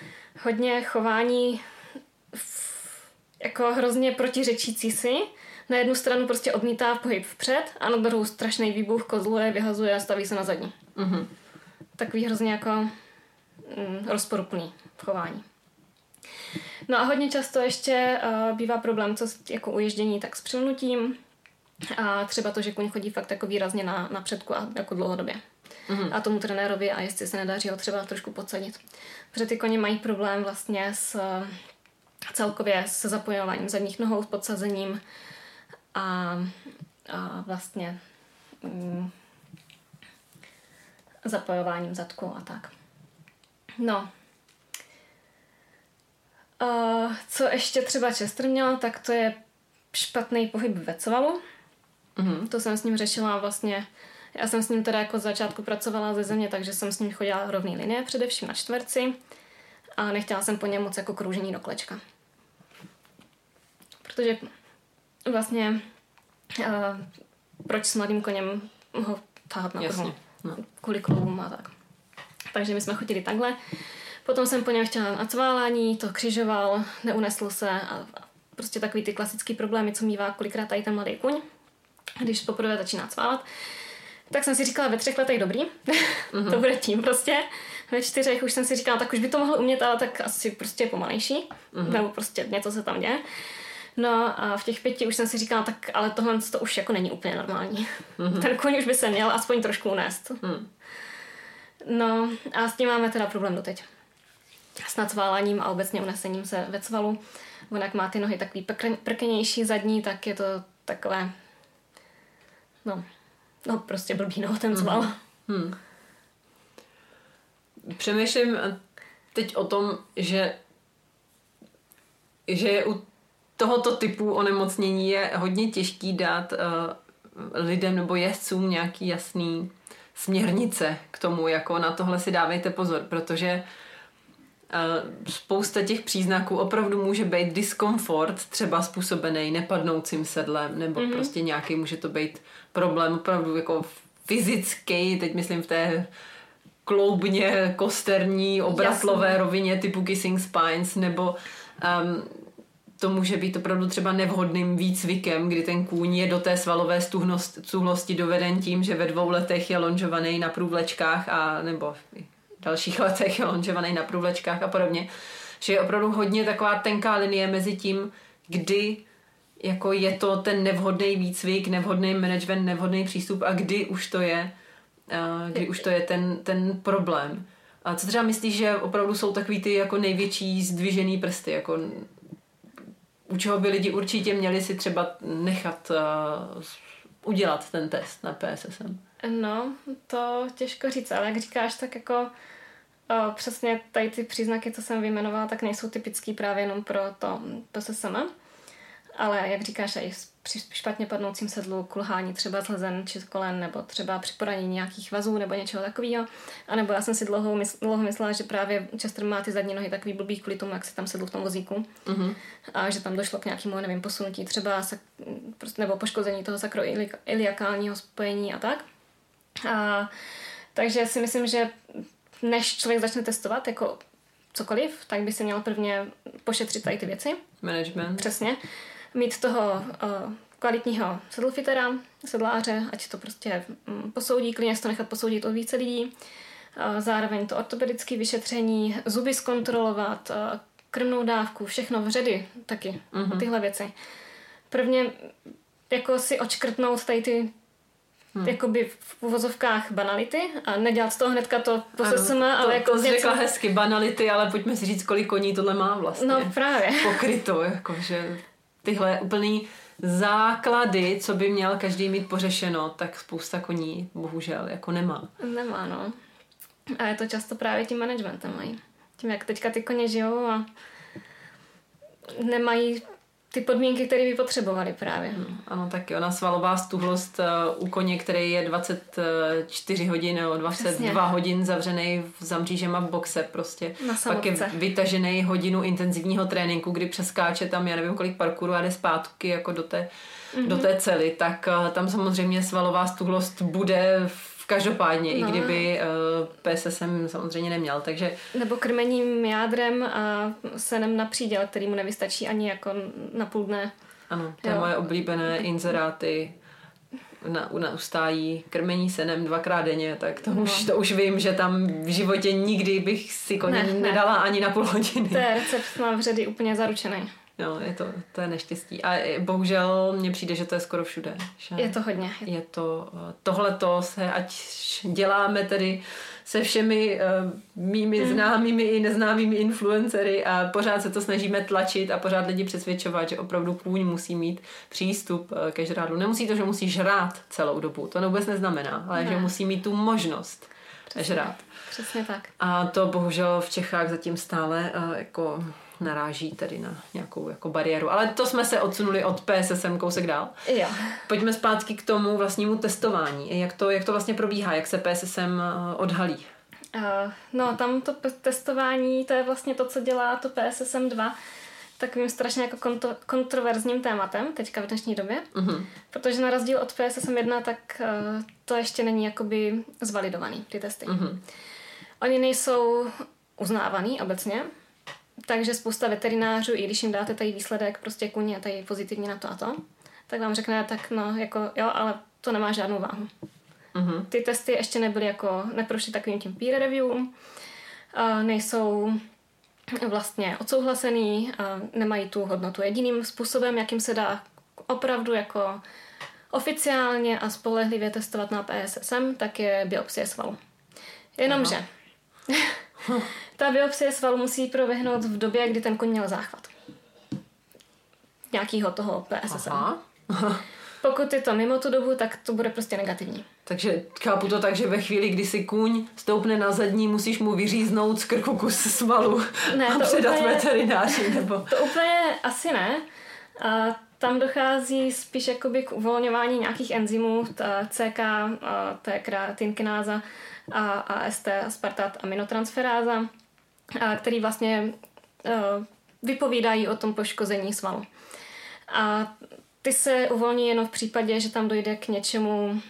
hodně chování jako hrozně protiřečící si. Na jednu stranu prostě odmítá pohyb vpřed a na druhou strašný výbuch kozluje, vyhazuje a staví se na zadní. Mm-hmm. Takový hrozně jako mm, rozporuplný v chování. No a hodně často ještě uh, bývá problém, co jako uježdění, tak s přilnutím a třeba to, že kuň chodí fakt jako výrazně na, na předku a jako dlouhodobě. Mm-hmm. A tomu trenérovi a jestli se nedaří ho třeba trošku podsadit. Protože ty koně mají problém vlastně s celkově se zapojováním zadních nohou, s podsazením a, a vlastně mm, zapojováním zadku a tak. No. Uh, co ještě třeba Chester měl, tak to je špatný pohyb ve cvalu. Mm-hmm. To jsem s ním řešila vlastně, já jsem s ním teda jako z začátku pracovala ze země, takže jsem s ním chodila rovný linie, především na čtverci a nechtěla jsem po něm moc jako kroužení do klečka. Protože vlastně uh, proč s mladým koněm ho tahat na Jasně. No. Kvůli kloubům a tak. Takže my jsme chodili takhle. Potom jsem po něm chtěla na cválání, to křižoval, neunesl se a prostě takový ty klasický problémy, co mývá kolikrát tady ten mladý kuň když poprvé začíná cválat. Tak jsem si říkala, ve třech letech dobrý, mm-hmm. to bude tím prostě. Ve čtyřech už jsem si říkala, tak už by to mohl umět, ale tak asi prostě pomalejší, mm-hmm. nebo prostě něco se tam děje. No a v těch pěti už jsem si říkala, tak ale tohle to už jako není úplně normální. Mm-hmm. Ten kůň už by se měl aspoň trošku unést. Mm. No a s tím máme teda problém doteď. S nacváláním a obecně unesením se ve cvalu. On jak má ty nohy takový prkenější zadní, tak je to takové no, no prostě blbý, no, ten zval. Hmm. Hmm. Přemýšlím teď o tom, že že u tohoto typu onemocnění je hodně těžký dát uh, lidem nebo jezdcům nějaký jasný směrnice k tomu, jako na tohle si dávejte pozor, protože spousta těch příznaků opravdu může být diskomfort, třeba způsobený nepadnoucím sedlem, nebo mm-hmm. prostě nějaký může to být problém opravdu jako fyzický, teď myslím v té kloubně, kosterní, obratlové Jasně. rovině typu kissing spines, nebo um, to může být opravdu třeba nevhodným výcvikem, kdy ten kůň je do té svalové stuhlosti doveden tím, že ve dvou letech je lonžovaný na průvlečkách a nebo dalších letech je lonžovaný na průvlečkách a podobně. Že je opravdu hodně taková tenká linie mezi tím, kdy jako je to ten nevhodný výcvik, nevhodný management, nevhodný přístup a kdy už to je kdy už to je ten, ten problém. A co třeba myslíš, že opravdu jsou takový ty jako největší zdvižený prsty, jako u čeho by lidi určitě měli si třeba nechat uh, udělat ten test na PSSM? No, to těžko říct, ale jak říkáš, tak jako přesně tady ty příznaky, co jsem vyjmenovala, tak nejsou typický právě jenom pro to PSSM. Ale jak říkáš, i při špatně padnoucím sedlu, kulhání třeba z lezen či z kolen, nebo třeba při poranění nějakých vazů nebo něčeho takového. A nebo já jsem si dlouho, mysl, dlouho myslela, že právě Chester má ty zadní nohy takový blbý kvůli tomu, jak se tam sedl v tom vozíku. Uh-huh. A že tam došlo k nějakému, nevím, posunutí třeba sak, prostě, nebo poškození toho sakroiliakálního spojení a tak. A, takže si myslím, že než člověk začne testovat jako cokoliv, tak by si měl prvně pošetřit tady ty věci. Management. Přesně. Mít toho uh, kvalitního sedlfitera, sedláře, ať to prostě um, posoudí, klidně to nechat posoudit od více lidí. Uh, zároveň to ortopedické vyšetření, zuby zkontrolovat, uh, krmnou dávku, všechno vředy taky, uh-huh. tyhle věci. Prvně jako si očkrtnout tady ty hmm. jakoby v uvozovkách banality a nedělat z toho hnedka to poseseme, ale to, jako to něco... řekla hezky, banality, ale pojďme si říct, kolik koní tohle má vlastně. No právě. Pokryto, jakože tyhle úplný základy, co by měl každý mít pořešeno, tak spousta koní bohužel jako nemá. Nemá, no. A je to často právě tím managementem mají. Tím, jak teďka ty koně žijou a nemají ty podmínky, které by potřebovali právě. Hmm, ano, taky ona svalová stuhlost uh, u koně, který je 24 hodin nebo 22 Přesně. hodin zavřený v zamřížema v boxe prostě. Na Pak je vytažený hodinu intenzivního tréninku, kdy přeskáče tam, já nevím kolik parkouru a jde zpátky jako do té, mm-hmm. do té cely, tak uh, tam samozřejmě svalová stuhlost bude v Každopádně, no. i kdyby uh, eh, PSSM samozřejmě neměl, takže... Nebo krmením jádrem a senem na příděl, který mu nevystačí ani jako na půl dne. Ano, to je moje oblíbené inzeráty na, na ustájí krmení senem dvakrát denně, tak to, no. už, to už vím, že tam v životě nikdy bych si koně ne, nedala ne. ani na půl hodiny. To je recept na vředy úplně zaručený. Jo, je to, to je neštěstí. A bohužel mně přijde, že to je skoro všude. Že je to hodně. Je to, tohleto se, ať děláme tedy se všemi uh, mými mm. známými i neznámými influencery a pořád se to snažíme tlačit a pořád lidi přesvědčovat, že opravdu kůň musí mít přístup uh, ke žrádlu. Nemusí to, že musí žrát celou dobu, to vůbec neznamená, ale ne. že musí mít tu možnost Přesně. žrát. Přesně tak. A to bohužel v Čechách zatím stále uh, jako naráží tady na nějakou jako bariéru. Ale to jsme se odsunuli od PSSM kousek dál. Jo. Pojďme zpátky k tomu vlastnímu testování. Jak to, jak to vlastně probíhá, jak se PSSM eh, odhalí? Uh, no, tam to testování, to je vlastně to, co dělá to PSSM 2 takovým strašně jako konto, kontroverzním tématem teďka v dnešní době, uh-huh. protože na rozdíl od PSSM 1, tak uh, to ještě není jakoby zvalidovaný, ty testy. Uh-huh. Oni nejsou uznávaný obecně, takže spousta veterinářů, i když jim dáte tady výsledek, prostě kuně tady pozitivní na to a to, tak vám řekne, tak no, jako jo, ale to nemá žádnou váhu. Uh-huh. Ty testy ještě nebyly jako, neprošly takovým tím peer review, uh, nejsou vlastně odsouhlasený, uh, nemají tu hodnotu jediným způsobem, jakým se dá opravdu jako oficiálně a spolehlivě testovat na PSSM, tak je biopsie svalu. Jenomže Ta biopsie svalu musí proběhnout v době, kdy ten koň měl záchvat. Nějakýho toho PSSM. Aha. Pokud je to mimo tu dobu, tak to bude prostě negativní. Takže chápu to tak, že ve chvíli, kdy si kůň stoupne na zadní, musíš mu vyříznout z krku kus svalu ne, a to předat úplně, veterináři, nebo... To úplně asi ne. A tam dochází spíš jakoby k uvolňování nějakých enzymů, CK, to je kreatinkináza, a AST, aspartat aminotransferáza, a který vlastně uh, vypovídají o tom poškození svalu. A ty se uvolní jenom v případě, že tam dojde k něčemu,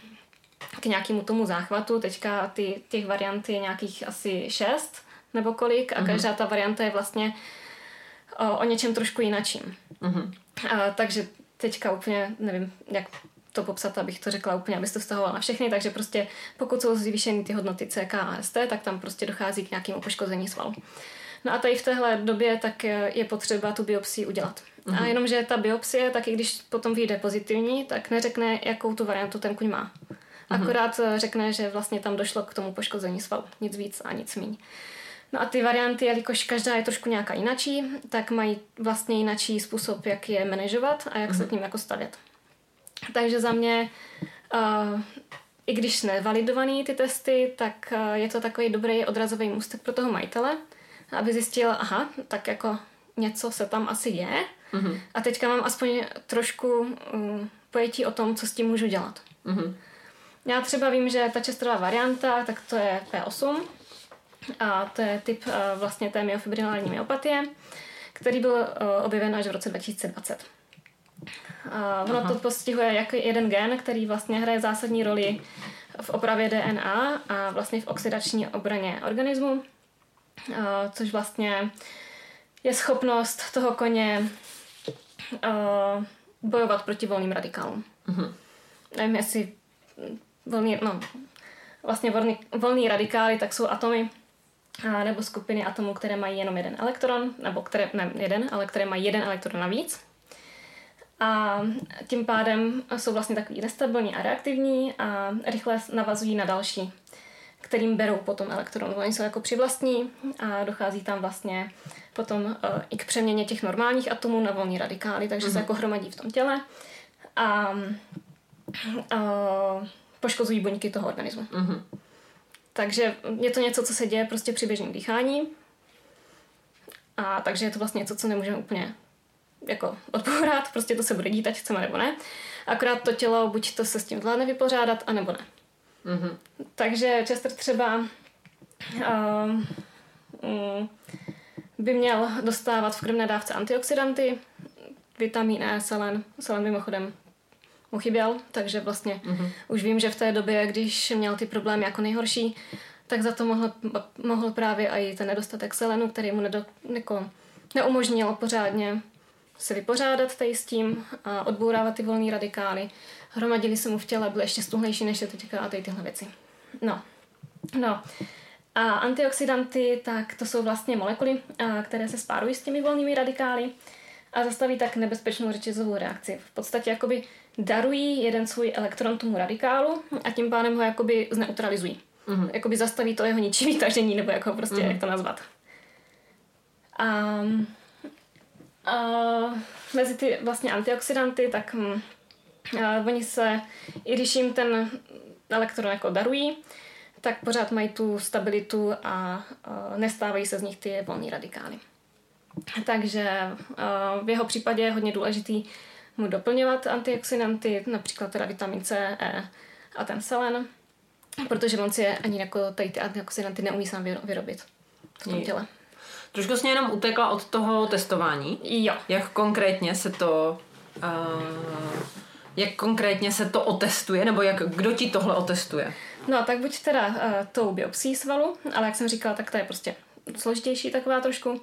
k nějakému tomu záchvatu. Teďka ty, těch variant je nějakých asi šest nebo kolik a uh-huh. každá ta varianta je vlastně o, o něčem trošku jinačím. Uh-huh. A, takže teďka úplně nevím, jak to popsat, abych to řekla úplně, abyste to vztahovala na všechny, takže prostě pokud jsou zvýšeny ty hodnoty CK a ST, tak tam prostě dochází k nějakému poškození svalu. No a tady v téhle době tak je potřeba tu biopsii udělat. Mm-hmm. A mhm. jenomže ta biopsie, tak i když potom vyjde pozitivní, tak neřekne, jakou tu variantu ten kuň má. Mm-hmm. Akorát řekne, že vlastně tam došlo k tomu poškození svalu. Nic víc a nic méně. No a ty varianty, jelikož každá je trošku nějaká jinačí, tak mají vlastně jinačí způsob, jak je manažovat a jak mm-hmm. se k ním jako stavět. Takže za mě, uh, i když nevalidovaný ty testy, tak uh, je to takový dobrý odrazový můstek pro toho majitele, aby zjistil, aha, tak jako něco se tam asi je mm-hmm. a teďka mám aspoň trošku um, pojetí o tom, co s tím můžu dělat. Mm-hmm. Já třeba vím, že ta čestrová varianta, tak to je P8 a to je typ uh, vlastně té myofibrinální myopatie, který byl uh, objeven až v roce 2020. A ono Aha. to postihuje jako jeden gen, který vlastně hraje zásadní roli v opravě DNA a vlastně v oxidační obraně organismu, a což vlastně je schopnost toho koně bojovat proti volným radikálům. Uh-huh. Nevím, jestli volný, no, vlastně volný, volný radikály, tak jsou atomy a, nebo skupiny atomů, které mají jenom jeden elektron, nebo které, ne jeden, ale které mají jeden elektron navíc A tím pádem jsou vlastně takový nestabilní a reaktivní a rychle navazují na další, kterým berou potom elektron. Oni jsou jako přivlastní a dochází tam vlastně potom uh, i k přeměně těch normálních atomů na volný radikály, takže mm-hmm. se mhm. jako hromadí v tom těle a uh, poškozují buňky toho organismu. Mm-hmm. Takže je to něco, co se děje prostě při běžném dýchání. A takže je to vlastně něco, co nemůžeme úplně jako odbourat, prostě to se bude dít, ať chceme nebo ne. Akorát to tělo buď to se s tím zvládne vypořádat, anebo ne. Mm-hmm. Takže Chester třeba uh, um, by měl dostávat v krvné dávce antioxidanty, vitamin E, selen, selen mimochodem mu chyběl, takže vlastně mm-hmm. už vím, že v té době, když měl ty problémy jako nejhorší, tak za to mohl, mohl právě i ten nedostatek selenu, který mu nedo, jako, neumožnil pořádně se vypořádat tady s tím a odbourávat ty volné radikály. Hromadili se mu v těle, byly ještě stuhlejší než je teďka a tady tyhle věci. No. No. A antioxidanty, tak to jsou vlastně molekuly, které se spárují s těmi volnými radikály a zastaví tak nebezpečnou řetězovou reakci. V podstatě jakoby darují jeden svůj elektron tomu radikálu a tím pádem ho jakoby zneutralizují. Mm-hmm. Jakoby zastaví to jeho ničivý tažení, nebo jako prostě, mm-hmm. jak to nazvat. A, a mezi ty vlastně antioxidanty, tak hm, a, oni se, i když jim ten elektron jako darují, tak pořád mají tu stabilitu a, a nestávají se z nich ty volné radikály. Takže a, v jeho případě je hodně důležitý mu doplňovat antioxidanty, například teda vitamin C, E a ten selen, protože on si je ani jako tady ty antioxidanty neumí sám vyrobit v tom těle. Trošku jsi jenom utekla od toho testování. Jo. Jak konkrétně se to... Uh, jak konkrétně se to otestuje, nebo jak, kdo ti tohle otestuje? No, tak buď teda uh, tou biopsí svalu, ale jak jsem říkala, tak to je prostě složitější taková trošku.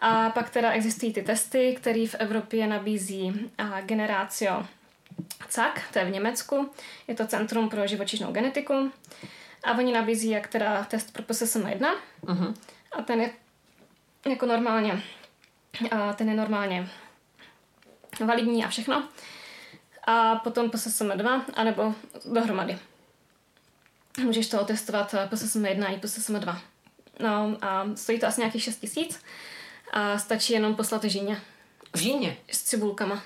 A pak teda existují ty testy, které v Evropě nabízí Generácio CAC, to je v Německu, je to Centrum pro živočišnou genetiku a oni nabízí jak teda test pro PSSM1 uh-huh. Mhm. a ten je jako normálně a ten je normálně validní a všechno. A potom PSSM2, anebo dohromady. Můžeš to otestovat PSSM1 i PSSM2. No a stojí to asi nějakých 6 tisíc a stačí jenom poslat žíně. Žíně? S cibulkama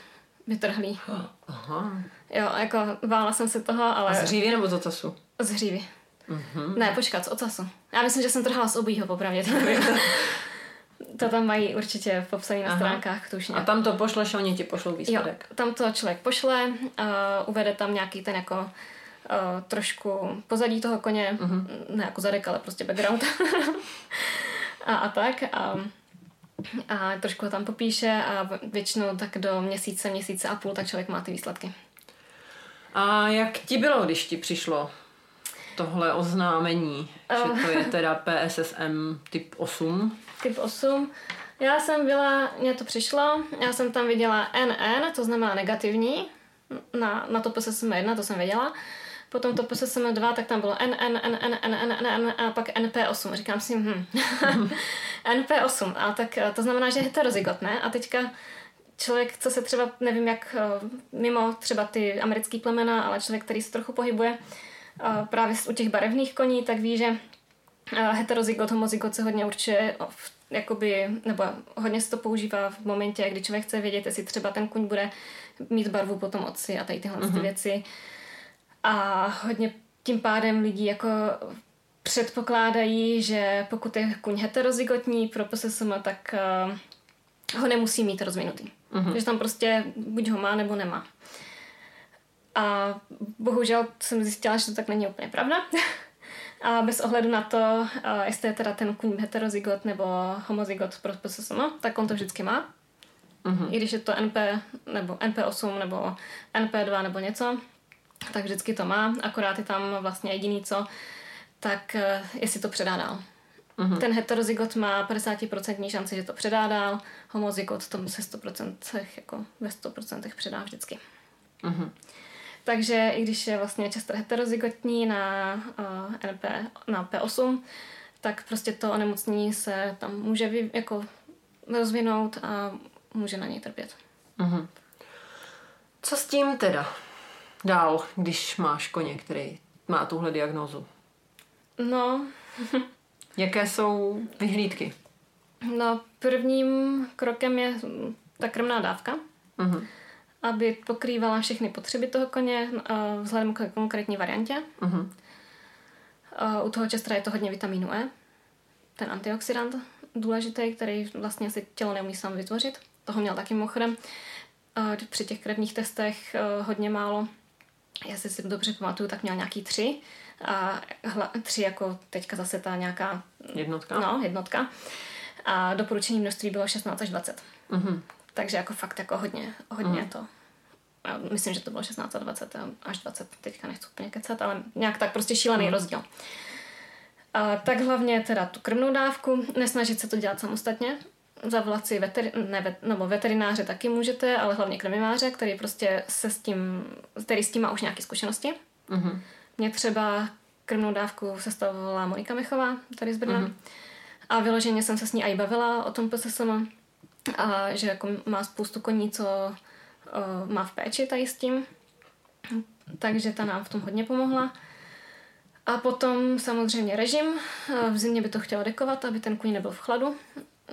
vytrhlý. Aha. Jo, jako vála jsem se toho, ale... A z hřívy nebo z ocasu? Z hřívy. Uh-huh. Ne, počkat, z ocasu. Já myslím, že jsem trhala z obojího, popravdě. To, tam mají určitě popsané na Aha. stránkách. Nějak... A tam to pošleš, oni ti pošlou výsledek. Jo, tam to člověk pošle, uh, uvede tam nějaký ten jako uh, trošku pozadí toho koně, uh-huh. ne jako zadek, ale prostě background. a, a tak. A, a trošku ho tam popíše a většinou tak do měsíce, měsíce a půl, tak člověk má ty výsledky. A jak ti bylo, když ti přišlo tohle oznámení, uh. že to je teda PSSM typ 8? Typ 8. Já jsem byla, mně to přišlo, já jsem tam viděla NN, to znamená negativní, na, na to PSSM 1, to jsem věděla. Potom to PSSM 2, tak tam bylo N, N, N, N, N, N, N, N a pak NP8. Říkám si, hm. NP8, a tak to znamená, že je heterozygot, ne? A teďka člověk, co se třeba, nevím jak, mimo třeba ty americký plemena, ale člověk, který se trochu pohybuje právě u těch barevných koní, tak ví, že heterozygot, homozygot se hodně určuje v jakoby, nebo hodně se to používá v momentě, kdy člověk chce vědět, jestli třeba ten kuň bude mít barvu potom oci a tady tyhle uh-huh. ty mhm. věci. A hodně tím pádem lidi jako předpokládají, že pokud je kuň heterozygotní pro PSSM, tak uh, ho nemusí mít rozvinutý. Uh-huh. Takže tam prostě buď ho má, nebo nemá. A bohužel jsem zjistila, že to tak není úplně pravda. A bez ohledu na to, uh, jestli je teda ten kuň heterozygot nebo homozygot pro PSSM, tak on to vždycky má. Uh-huh. I když je to NP nebo NP8 nebo NP2 nebo něco, tak vždycky to má, akorát je tam vlastně jediný co, tak uh, jestli to předá dál. Uh-huh. Ten heterozygot má 50% šanci, že to předá dál, homozygot to se 100% jako ve 100% předá vždycky. Uh-huh. Takže i když je vlastně často heterozygotní na uh, NP, na P8, tak prostě to onemocnění se tam může vy, jako rozvinout a může na něj trpět. Uh-huh. Co s tím teda dál, když máš koně, který má tuhle diagnózu? No, Jaké jsou vyhlídky? no prvním krokem je ta krmná dávka, Mhm. aby pokrývala všechny potřeby toho koně a vzhledem k konkrétní variantě. A U toho čestra je to hodně vitamínu E, ten antioxidant důležitý, který vlastně si tělo neumí sám vytvořit. Toho měl taky mimochodem a při těch krevních testech eh, hodně málo. Já si si dobře pamatuju, tak měl nějaký tři. A hla, tři jako teďka zase ta nějaká Jednotka? no, jednotka. A doporučení množství bylo 16 až 20. Mhm. Takže jako fakt jako hodně, hodně mm. to. A myslím, že to bylo 16 a 20 a až 20, teďka nechci úplně kecat, ale nějak tak prostě šílený mm. rozdíl. A tak hlavně teda tu krmnou dávku, nesnažit se to dělat samostatně, zavolat si veteri, ne, vet, nebo veterináře taky můžete, ale hlavně krmiváře, který prostě se s tím, který s tím má už nějaké zkušenosti. Mhm. Mě třeba krmnou dávku sestavovala Monika Michová, tady z Brna. Mm-hmm. A vyloženě jsem se s ní i bavila o tom PSSM. A že jako má spoustu koní, co uh, má v péči tady s tím. Takže ta nám v tom hodně pomohla. A potom samozřejmě režim. V zimě by to chtělo dekovat, aby ten kůň nebyl v chladu.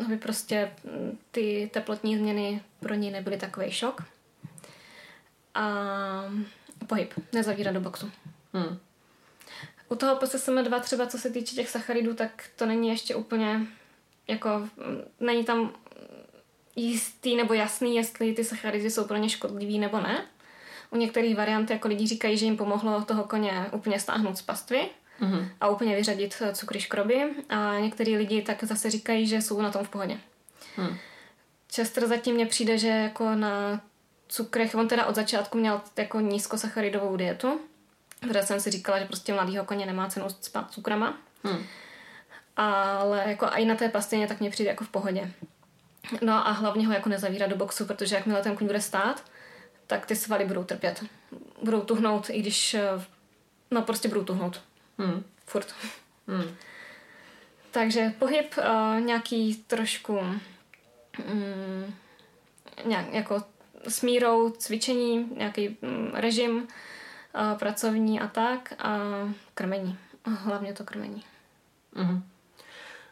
Aby prostě mm, ty teplotní změny pro něj nebyly takový šok. A pohyb, nezavírat do boxu. Mhm. U toho PSSM 2 třeba, co se týče těch sacharidů, tak to není ještě úplně, jako, mm, není tam jistý nebo jasný, jestli ty sacharidy jsou pro ně škodlivý nebo ne. U některých variant jako lidi říkají, že jim pomohlo toho koně úplně stáhnout z pastvy Mhm. a úplně vyřadit eh, cukry škroby a některý lidi tak zase říkají, že jsou na tom v pohodě. Mhm. Chester zatím mně přijde, že jako na cukrech, on teda od začátku měl jako nízkosacharidovou dietu, protože jsem si říkala, že prostě mladýho koně nemá cenu spát cukrama, Mhm. ale jako i na té pastině tak mě přijde jako v pohodě. No a hlavně ho jako nezavírat do boxu, protože jakmile ten kuň bude stát, tak ty svaly budou trpět. Budou tuhnout, i když, eh, no prostě budou tuhnout. Mhm. Furt. Mhm. Takže pohyb, uh, nějaký trošku mm, nějak, jako s mírou, cvičení, nějaký mm, režim uh, pracovní a tak a krmení. Hlavně to krmení. Mhm.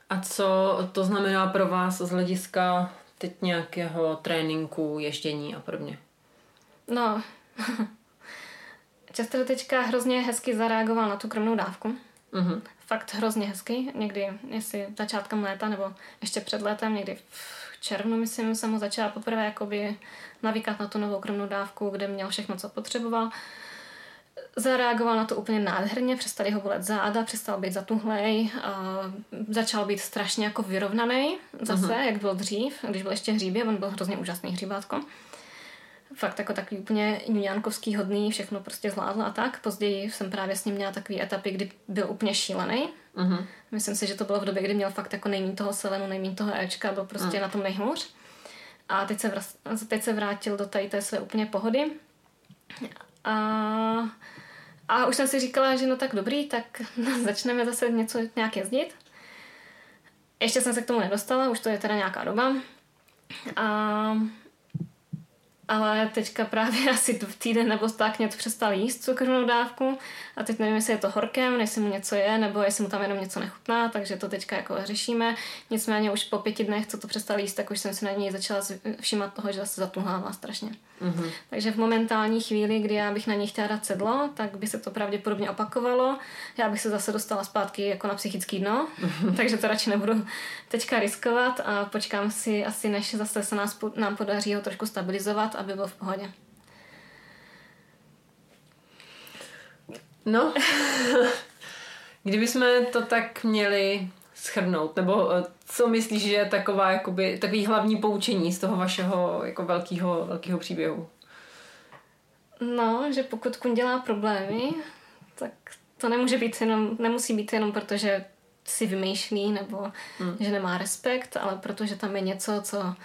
A co to znamená pro vás z hlediska teď nějakého tréninku, ježdění a podobně? No, Chester teďka hrozně hezky zareagoval na tu krmnou dávku. Mhm. Fakt hrozně hezky. Někdy, jestli začátkem léta nebo ještě před létem, někdy v červnu, myslím, jsem ho začala poprvé jakoby navíkat na tu novou krmnou dávku, kde měl všechno, co potřeboval. Zareagoval na to úplně nádherně, přestali ho bolet záda, přestal být zatuhlej, a začal být strašně jako vyrovnaný zase, uh-huh. jak byl dřív, když byl ještě hříbě, on byl hrozně úžasný hříbátko. Fakt jako takový úplně ňuňánkovský hodný, všechno prostě zvládl a tak. Později jsem právě s ním měla takový etapy, kdy byl úplně šílený. Mhm. Myslím si, že to bylo v době, kdy měl fakt jako nejmín toho selenu, nejmín toho Ečka, byl prostě na tom nejhůř. A teď se, vraz, teď se vrátil do tady té své úplně pohody. A, a už jsem si říkala, že no tak dobrý, tak začneme zase něco nějak jezdit. Ještě jsem se k tomu nedostala, už to je teda nějaká doba. A, ale teďka právě asi v týden nebo tak něco přestal jíst cukrnou dávku a teď nevím, jestli je to horkem, jestli mu něco je, nebo jestli mu tam jenom něco nechutná, takže to teďka jako řešíme. Nicméně už po pěti dnech, co to přestal jíst, tak už jsem si na něj začala všímat toho, že zase zatuhává strašně. Mhm. Takže v momentální chvíli, kdy já bych na něj chtěla dát sedlo, tak by se to pravděpodobně opakovalo. Já bych se zase dostala zpátky jako na psychický dno, takže to radši nebudu teďka riskovat a počkám si asi, než zase se nás, nám podaří ho trošku stabilizovat, aby byl v pohodě. No, kdybychom to tak měli schrnout, nebo eh, co myslíš, že je taková, jakoby, takový hlavní poučení z toho vašeho jako velkého, velkého příběhu? No, že pokud kun dělá problémy, tak to nemůže být jenom, nemusí být jenom proto, že si vymýšlí nebo hmm. že nemá respekt, ale protože tam je něco, co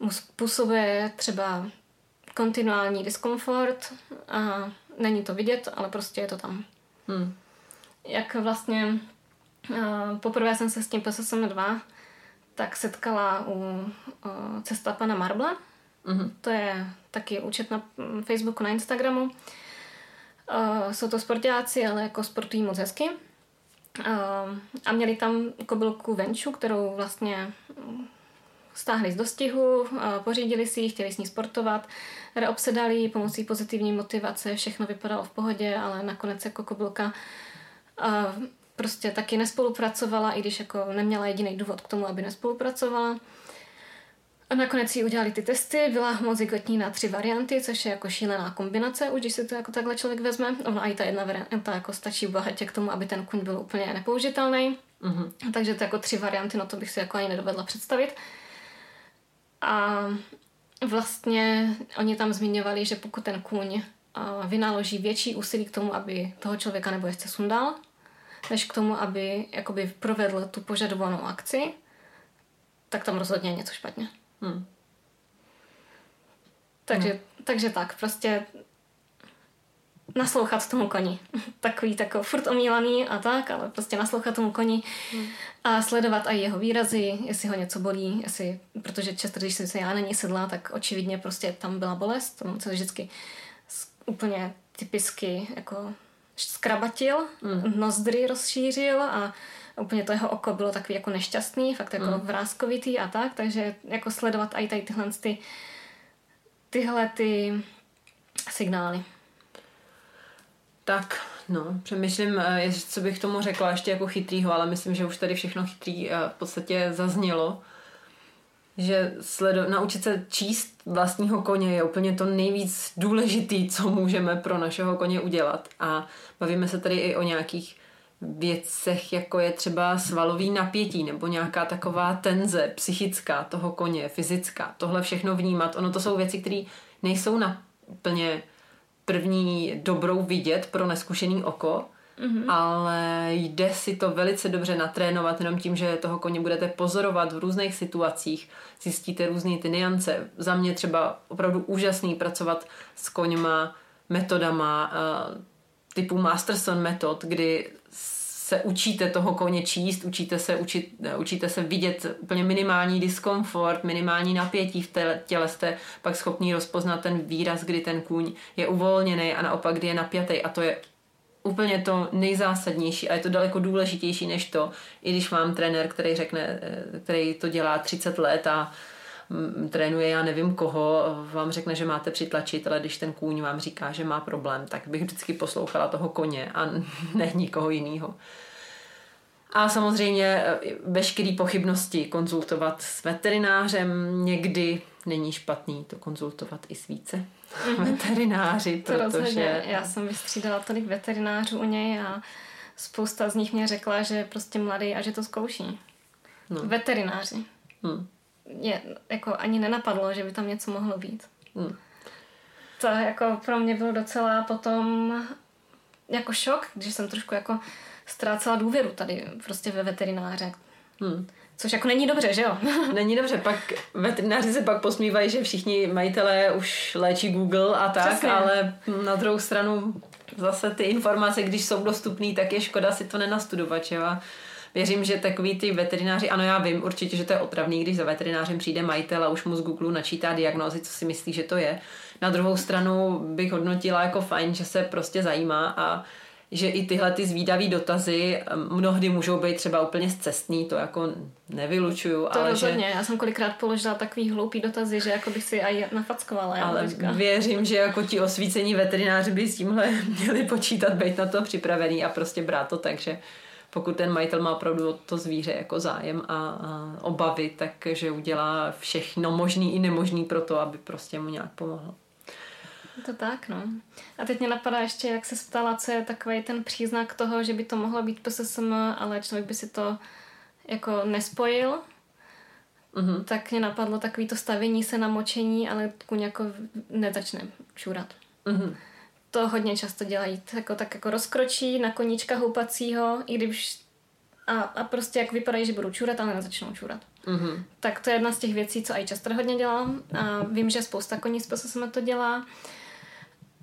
mu způsobuje třeba kontinuální diskomfort a není to vidět, ale prostě je to tam. Hmm. Jak vlastně poprvé jsem se s tím PSSM 2 tak setkala u uh, cesta pana Marbla, Mm-hmm. To je taky účet na mm, Facebooku, na Instagramu. Uh, jsou to sportáci, ale jako sportují moc hezky. Uh, a měli tam kobylku Venču, kterou vlastně mm, stáhli z dostihu, pořídili si ji, chtěli s ní sportovat, reobsedali pomocí pozitivní motivace, všechno vypadalo v pohodě, ale nakonec jako kobylka prostě taky nespolupracovala, i když jako neměla jediný důvod k tomu, aby nespolupracovala. A nakonec si udělali ty testy, byla homozygotní na tři varianty, což je jako šílená kombinace, už když si to jako takhle člověk vezme. Ona i ta jedna varianta jako stačí bohatě k tomu, aby ten kuň byl úplně nepoužitelný. Mm-hmm. Takže to jako tři varianty, no to bych si jako ani nedovedla představit. A vlastně oni tam zmiňovali, že pokud ten kůň vynaloží větší úsilí k tomu, aby toho člověka nebo jezdce sundal, než k tomu, aby jakoby provedl tu požadovanou akci, tak tam rozhodně je něco špatně. Hmm. Takže, hmm. takže tak, prostě naslouchat tomu koni. Takový tako furt omílaný a tak, ale prostě naslouchat tomu koni hmm. a sledovat i jeho výrazy, jestli ho něco bolí, jestli, protože často, když jsem se já na ní sedla, tak očividně prostě tam byla bolest, on se vždycky úplně typicky jako skrabatil, mm. nozdry rozšířil a úplně to jeho oko bylo takový jako nešťastný, fakt jako mm. vrázkovitý a tak, takže jako sledovat i tady tyhle ty, tyhle ty signály. Tak, no, přemýšlím, eh, co bych tomu řekla ještě jako chytrýho, ale myslím, že už tady všechno chytrý eh, v podstatě zaznělo že sledo- naučit se číst vlastního koně je úplně to nejvíc důležitý, co můžeme pro našeho koně udělat. A bavíme se tady i o nějakých věcech, jako je třeba svalový napětí nebo nějaká taková tenze psychická toho koně, fyzická. Tohle všechno vnímat. Ono to jsou věci, které nejsou na úplně první dobrou vidět pro neskušený oko, Mm-hmm. Ale jde si to velice dobře natrénovat jenom tím, že toho koně budete pozorovat v různých situacích, zjistíte různé ty niance. Za mě třeba opravdu úžasný pracovat s koňma metodama uh, typu Masterson metod, kdy se učíte toho koně číst, učíte se, učit, učíte se vidět úplně minimální diskomfort, minimální napětí v těle, jste pak schopný rozpoznat ten výraz, kdy ten kůň je uvolněný a naopak, kdy je napjatý a to je úplně to nejzásadnější a je to daleko důležitější než to, i když mám trenér, který řekne, eh, který to dělá 30 let a mm, trénuje já nevím koho, vám řekne, že máte přitlačit, ale když ten kůň vám říká, že má problém, tak bych vždycky poslouchala toho koně a ne nikoho jiného. A samozřejmě eh, veškeré pochybnosti konzultovat s veterinářem. Někdy není špatný to konzultovat i s více. Veterináři, to protože... Rozhodně. Já jsem vystřídala tolik veterinářů u něj a spousta z nich mě řekla, že je prostě mladý a že to zkouší. No. Veterináři. Hmm. Je, jako ani nenapadlo, že by tam něco mohlo být. Hmm. To jako pro mě bylo docela potom jako šok, když jsem trošku jako ztrácela důvěru tady prostě ve veterináře. Hmm. Což jako není dobře, že jo? není dobře, pak veterináři se pak posmívají, že všichni majitelé už léčí Google a tak, Přesně. ale na druhou stranu zase ty informace, když jsou dostupné, tak je škoda si to nenastudovat, že jo? věřím, že takový ty veterináři, ano já vím určitě, že to je otravný, když za veterinářem přijde majitel a už mu z Google načítá diagnózy, co si myslí, že to je. Na druhou stranu bych hodnotila jako fajn, že se prostě zajímá a že i tyhle ty zvídavé dotazy mnohdy můžou být třeba úplně zcestný, to jako nevylučuju. To ale rozhodně, že... já jsem kolikrát položila takový hloupý dotazy, že jako bych si aj nafackovala. Ale teďka. věřím, že jako ti osvícení veterináři by s tímhle měli počítat, být na to připravený a prostě brát to tak, že pokud ten majitel má opravdu to zvíře jako zájem a, a obavy, takže udělá všechno možný i nemožný pro to, aby prostě mu nějak pomohl. To tak, no. A teď mě napadá ještě, jak se ptala, co je takový ten příznak toho, že by to mohlo být PSSM, ale člověk by si to jako nespojil. Mm-hmm. Tak mě napadlo takový to stavění se na močení, ale kuň jako nezačne čůrat. Mm-hmm. To hodně často dělají. Jako, tak jako rozkročí na koníčka houpacího, i když a, a prostě jak vypadají, že budou čůrat, ale nezačnou čůrat. Mm-hmm. Tak to je jedna z těch věcí, co i často hodně dělám. A vím, že spousta koní z PSSM to dělá.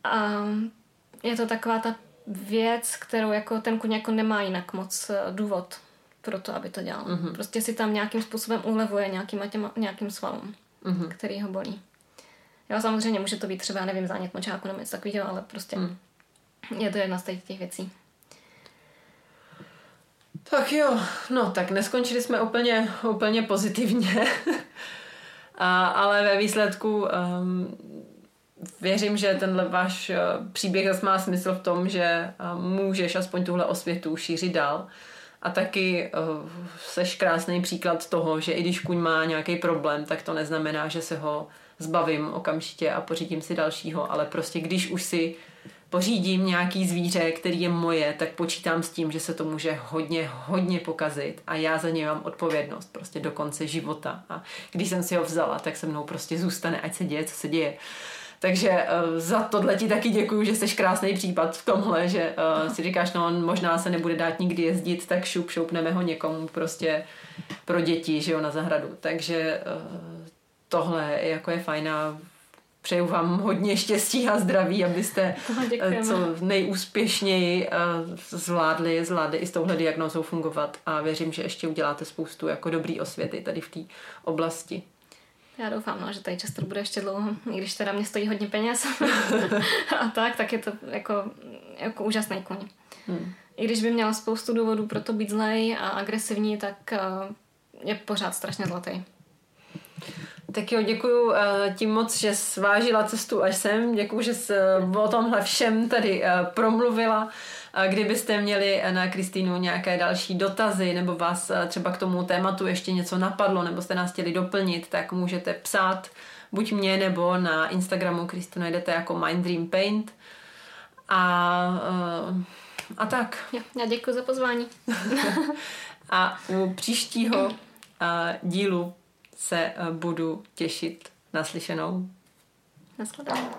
A je to taková ta věc, kterou jako ten kuň jako nemá jinak moc eh, důvod pro to, aby to dělal. Mm-hmm. Prostě si tam nějakým způsobem ulevuje nějakým, těma, nějakým svalům, mm-hmm. který ho bolí. Jo, samozřejmě může to být třeba, nevím, zánět močáku nebo něco takového, ale prostě hmm. je to jedna z těch věcí. Tak jo, no tak neskončili jsme úplně, úplně pozitivně, a, ale ve výsledku um, věřím, že tenhle váš uh, příběh zase má smysl v tom, že uh, můžeš aspoň tuhle osvětu šířit dál. A taky uh, seš krásný příklad toho, že i když kuň má nějaký problém, tak to neznamená, že se ho zbavím okamžitě a pořídím si dalšího, ale prostě když už si pořídím nějaký zvíře, který je moje, tak počítám s tím, že se to může hodně, hodně pokazit a já za něj mám odpovědnost prostě do konce života. A když jsem si ho vzala, tak se mnou prostě zůstane, ať se děje, co se děje. Takže uh, za tohle ti taky děkuju, že jsi krásný případ v tomhle, že uh, si říkáš, no on možná se nebude dát nikdy jezdit, tak šup, šoupneme ho někomu prostě pro děti, že jo, na zahradu. Takže uh, tohle jako je fajn a přeju vám hodně štěstí a zdraví, abyste Děkujeme. co nejúspěšněji zvládli, zvládli i s touhle diagnózou fungovat a věřím, že ještě uděláte spoustu jako dobrý osvěty tady v té oblasti. Já doufám, no, že tady často bude ještě dlouho, i když teda mě stojí hodně peněz a tak, tak je to jako, jako úžasný koň. Hmm. I když by měla spoustu důvodů pro to být zlej a agresivní, tak je pořád strašně zlatý. Tak jo, děkuji eh, tím moc, že zvážila cestu až sem. Děkuji, že jsi eh, o tomhle všem tady eh, promluvila. Kdybyste měli na Kristýnu nějaké další dotazy nebo vás třeba k tomu tématu ještě něco napadlo nebo jste nás chtěli doplnit, tak můžete psát buď mě nebo na Instagramu Kristu najdete jako Mind Dream Paint. A, a tak. Já děkuji za pozvání. a u příštího dílu se budu těšit naslyšenou. Naschledanou.